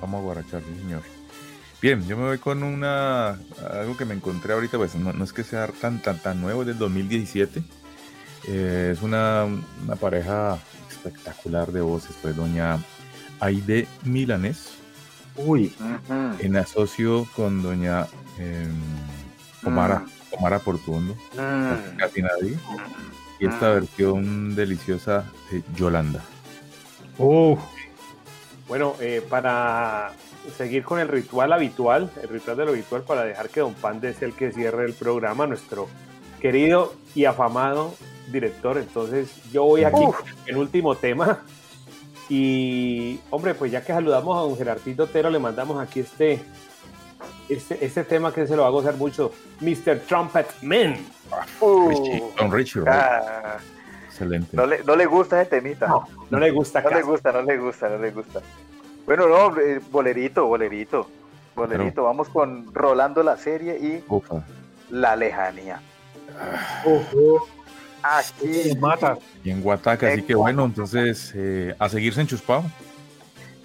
Vamos a guarachar, sí, señor. Bien, yo me voy con una algo que me encontré ahorita, pues no, no es que sea tan tan tan nuevo, es del 2017. Eh, es una, una pareja espectacular de voces, pues doña Aide Milanés, Uy, en asocio con doña eh, Omara, Omara Portuondo, Mm. casi nadie, y esta versión deliciosa de Yolanda. Bueno, eh, para seguir con el ritual habitual, el ritual de lo habitual, para dejar que Don Pande sea el que cierre el programa, nuestro querido y afamado director. Entonces, yo voy aquí Uf. el último tema. Y, hombre, pues ya que saludamos a don Gerardito Otero, le mandamos aquí este, este, este tema que se lo va a gozar mucho, Mr. Trumpet Man. Richie, Don Richie? Ah, Excelente. no, le, no le gusta ese temita. No, no le gusta. No le gusta, no le gusta, no le gusta. Bueno, no, eh, bolerito, bolerito. Bolerito, vamos con Rolando la serie y Ufa. La lejanía. Aquí. Mata. Y en Guataca, así que bueno, entonces eh, a seguirse enchuspado.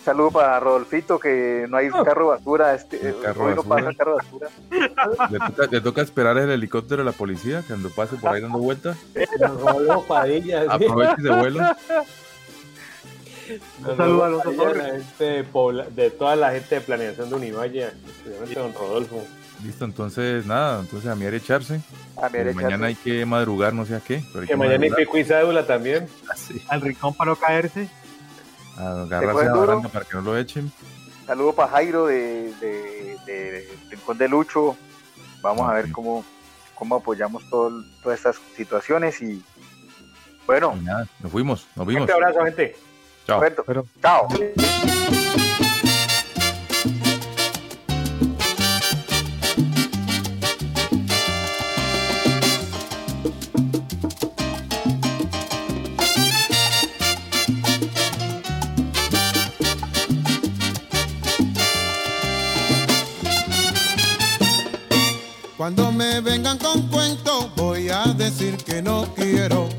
Saludo para Rodolfito, que no hay carro basura. Este, eh, carro hoy no basura. pasa carro basura. Le toca, le toca esperar el helicóptero de la policía cuando pase por ahí dando vueltas. Rodolfo Padilla. Aproveche y se vuela. Un saludo a los de, Torres. la gente de, Pobla- de toda la gente de planeación de Univalle, especialmente don Rodolfo. Listo, entonces nada, entonces a mí era echarse. A Eh, Mañana hay echarse. que madrugar, no sé a qué. Pero hay Que mañana hay pico y cédula también. Así, Al rincón para no caerse. a ¿Te agarrarse a la baranda para que no lo echen. Saludo para Jairo de, de, de- de Rincón de Lucho. Vamos a ver cómo, cómo apoyamos todo- todas estas situaciones y bueno, Y nada, nos fuimos, nos vimos. Fuerte abrazo, gente. Chao. Roberto, Pero- chao. Cuando me vengan con cuento voy a decir que no quiero,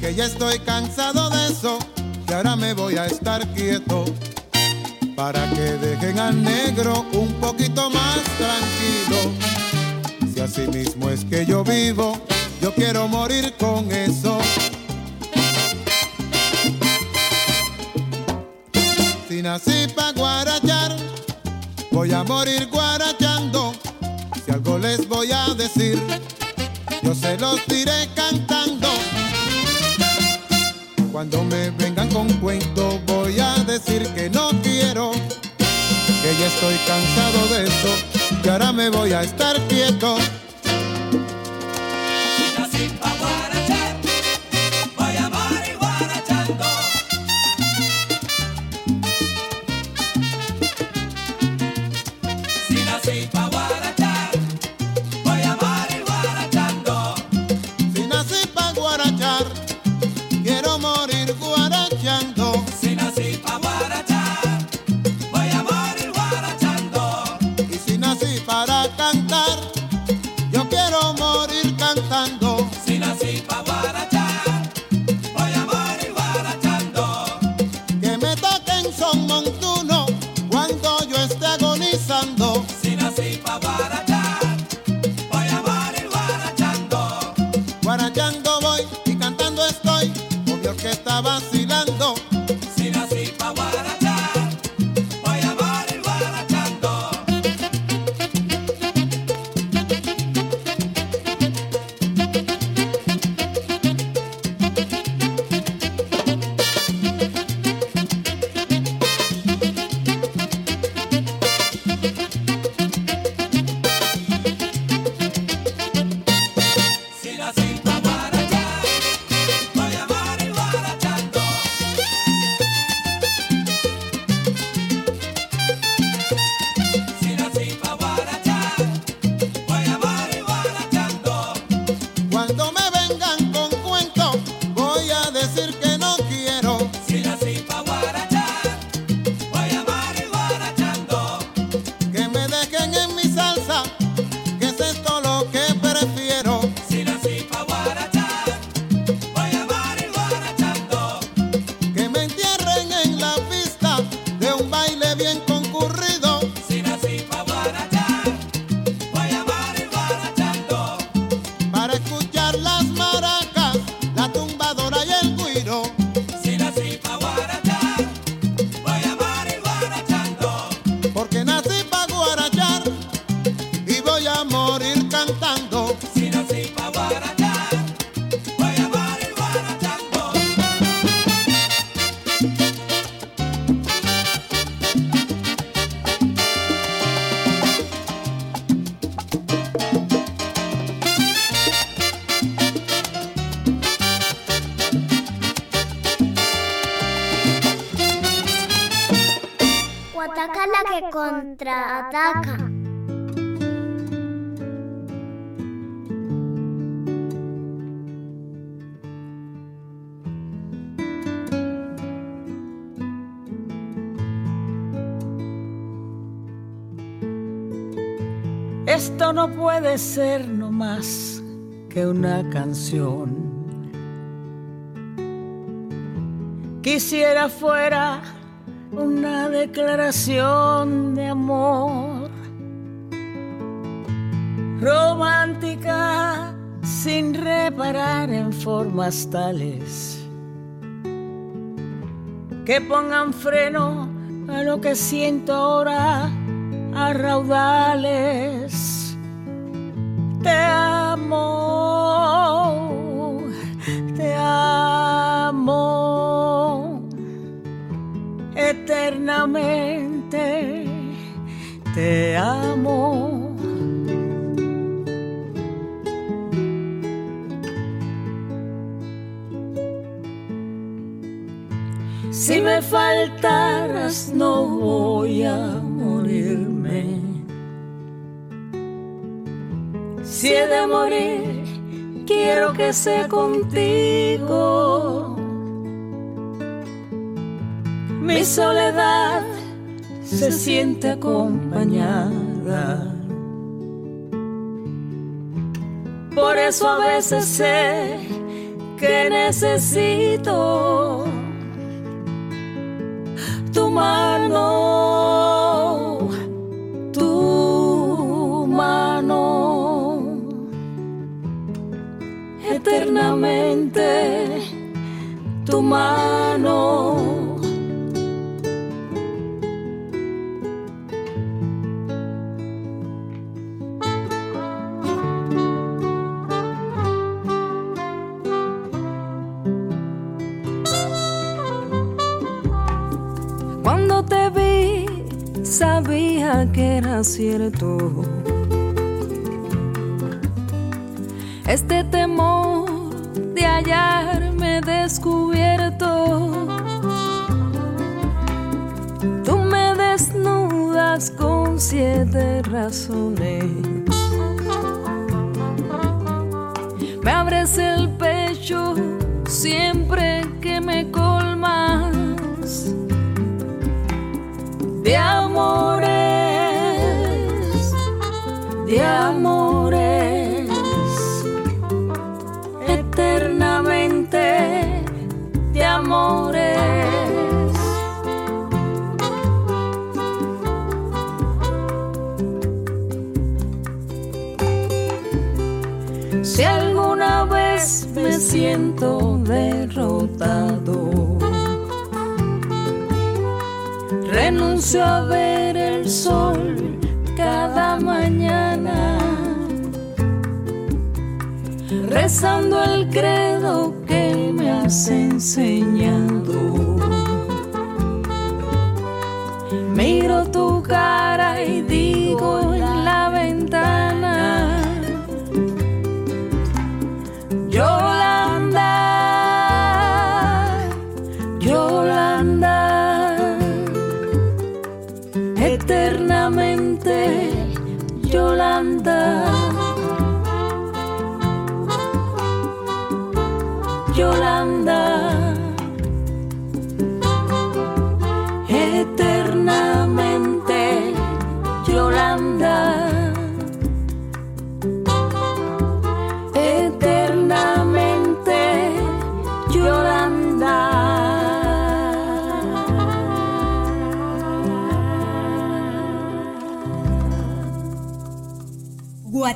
que ya estoy cansado de eso, que ahora me voy a estar quieto, para que dejen al negro un poquito más tranquilo. Si así mismo es que yo vivo, yo quiero morir con eso. Si nací pa' guarachar, voy a morir guarachando. Si algo les voy a decir, yo se los diré cantando. Cuando me vengan con cuento, voy a decir que no quiero, que ya estoy cansado de eso, que ahora me voy a estar quieto. Ser no más que una canción. Quisiera fuera una declaración de amor romántica sin reparar en formas tales que pongan freno a lo que siento ahora a raudales. Eternamente, te amo. Si me faltaras no voy a morirme. Si he de morir, quiero que sea contigo. Soledad se siente acompañada. Por eso a veces sé que necesito tu mano, tu mano, eternamente tu mano. Que era cierto. Este temor de hallarme descubierto. Tú me desnudas con siete razones. Me abres el pecho siempre siento derrotado, renuncio a ver el sol cada mañana, rezando el credo que me has enseñado.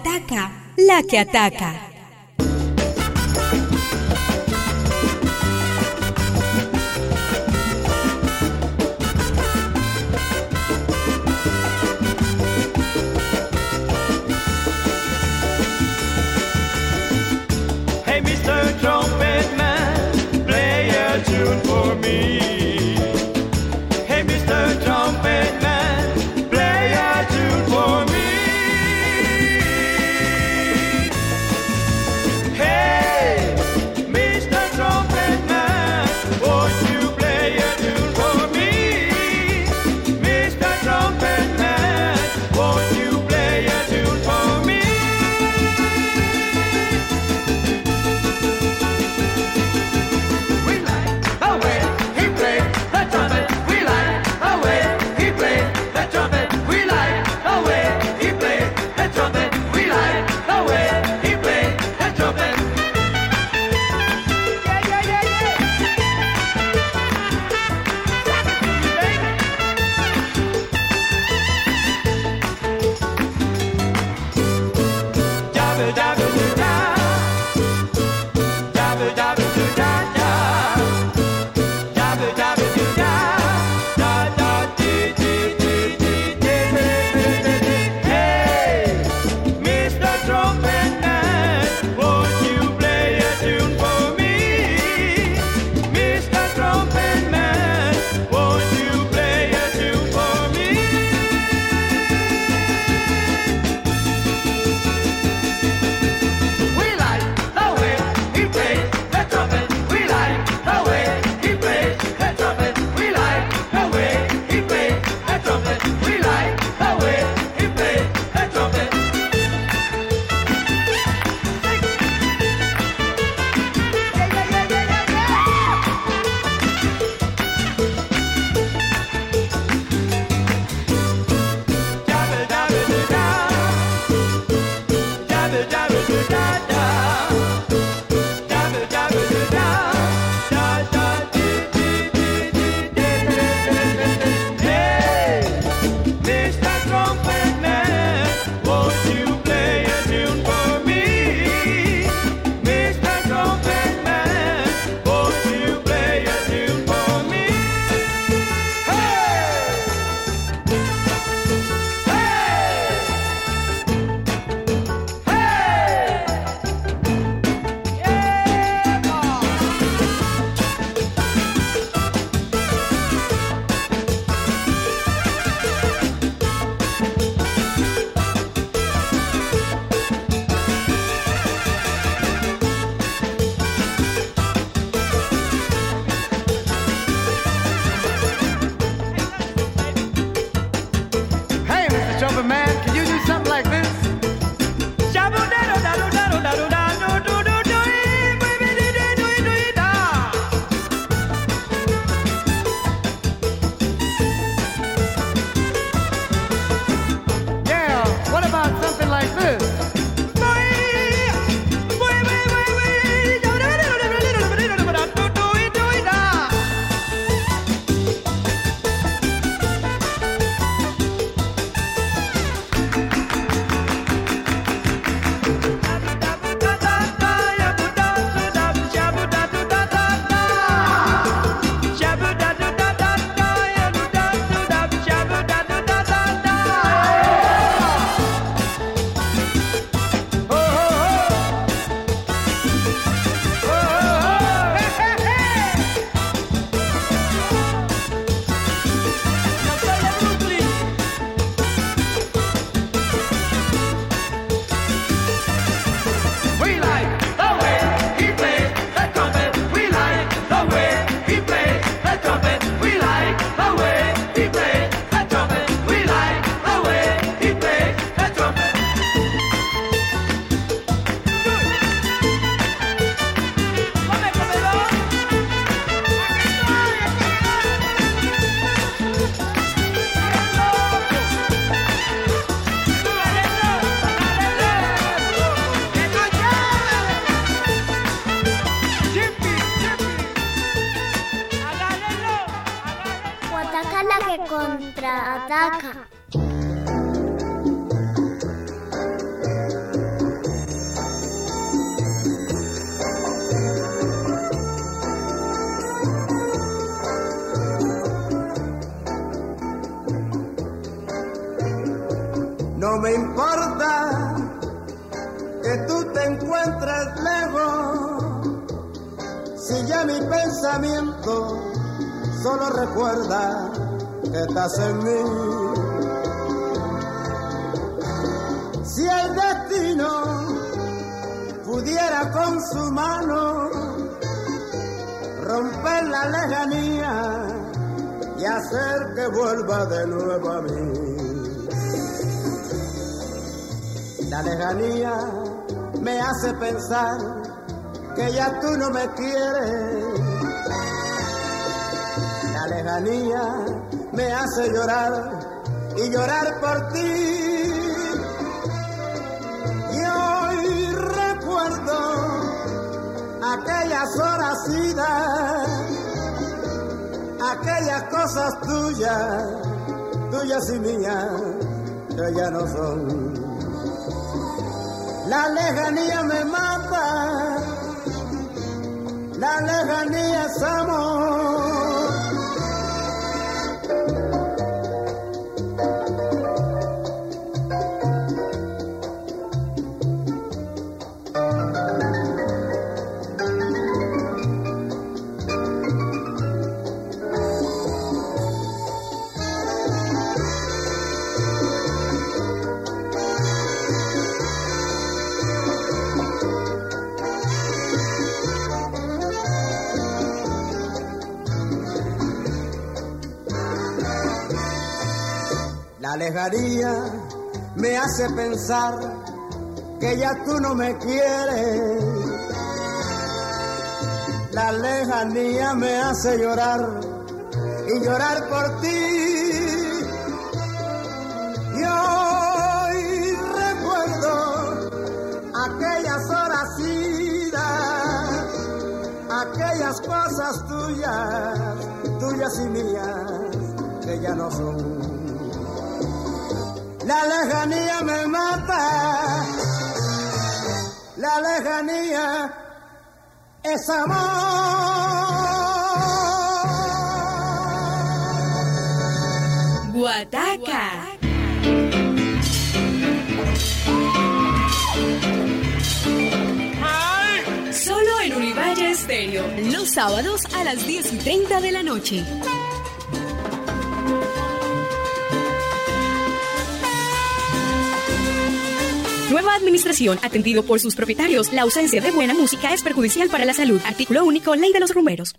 Guataca, la que ataca. Pensar que ya tú no me quieres. La lejanía me hace llorar y llorar por ti. Y hoy recuerdo aquellas horas idas, aquellas cosas tuyas, tuyas y mías, que ya no son. La lejanía me la lejanía Me hace pensar que ya tú no me quieres. La lejanía me hace llorar y llorar por ti. Y hoy recuerdo aquellas horas idas, aquellas cosas tuyas, tuyas y mías, que ya no son. La lejanía me mata, la lejanía es amor. Guataca. Solo en Univalle Estéreo, los sábados a las 10 y 30 de la noche. Nueva administración, atendido por sus propietarios. La ausencia de buena música es perjudicial para la salud. Artículo único, Ley de los Rumberos.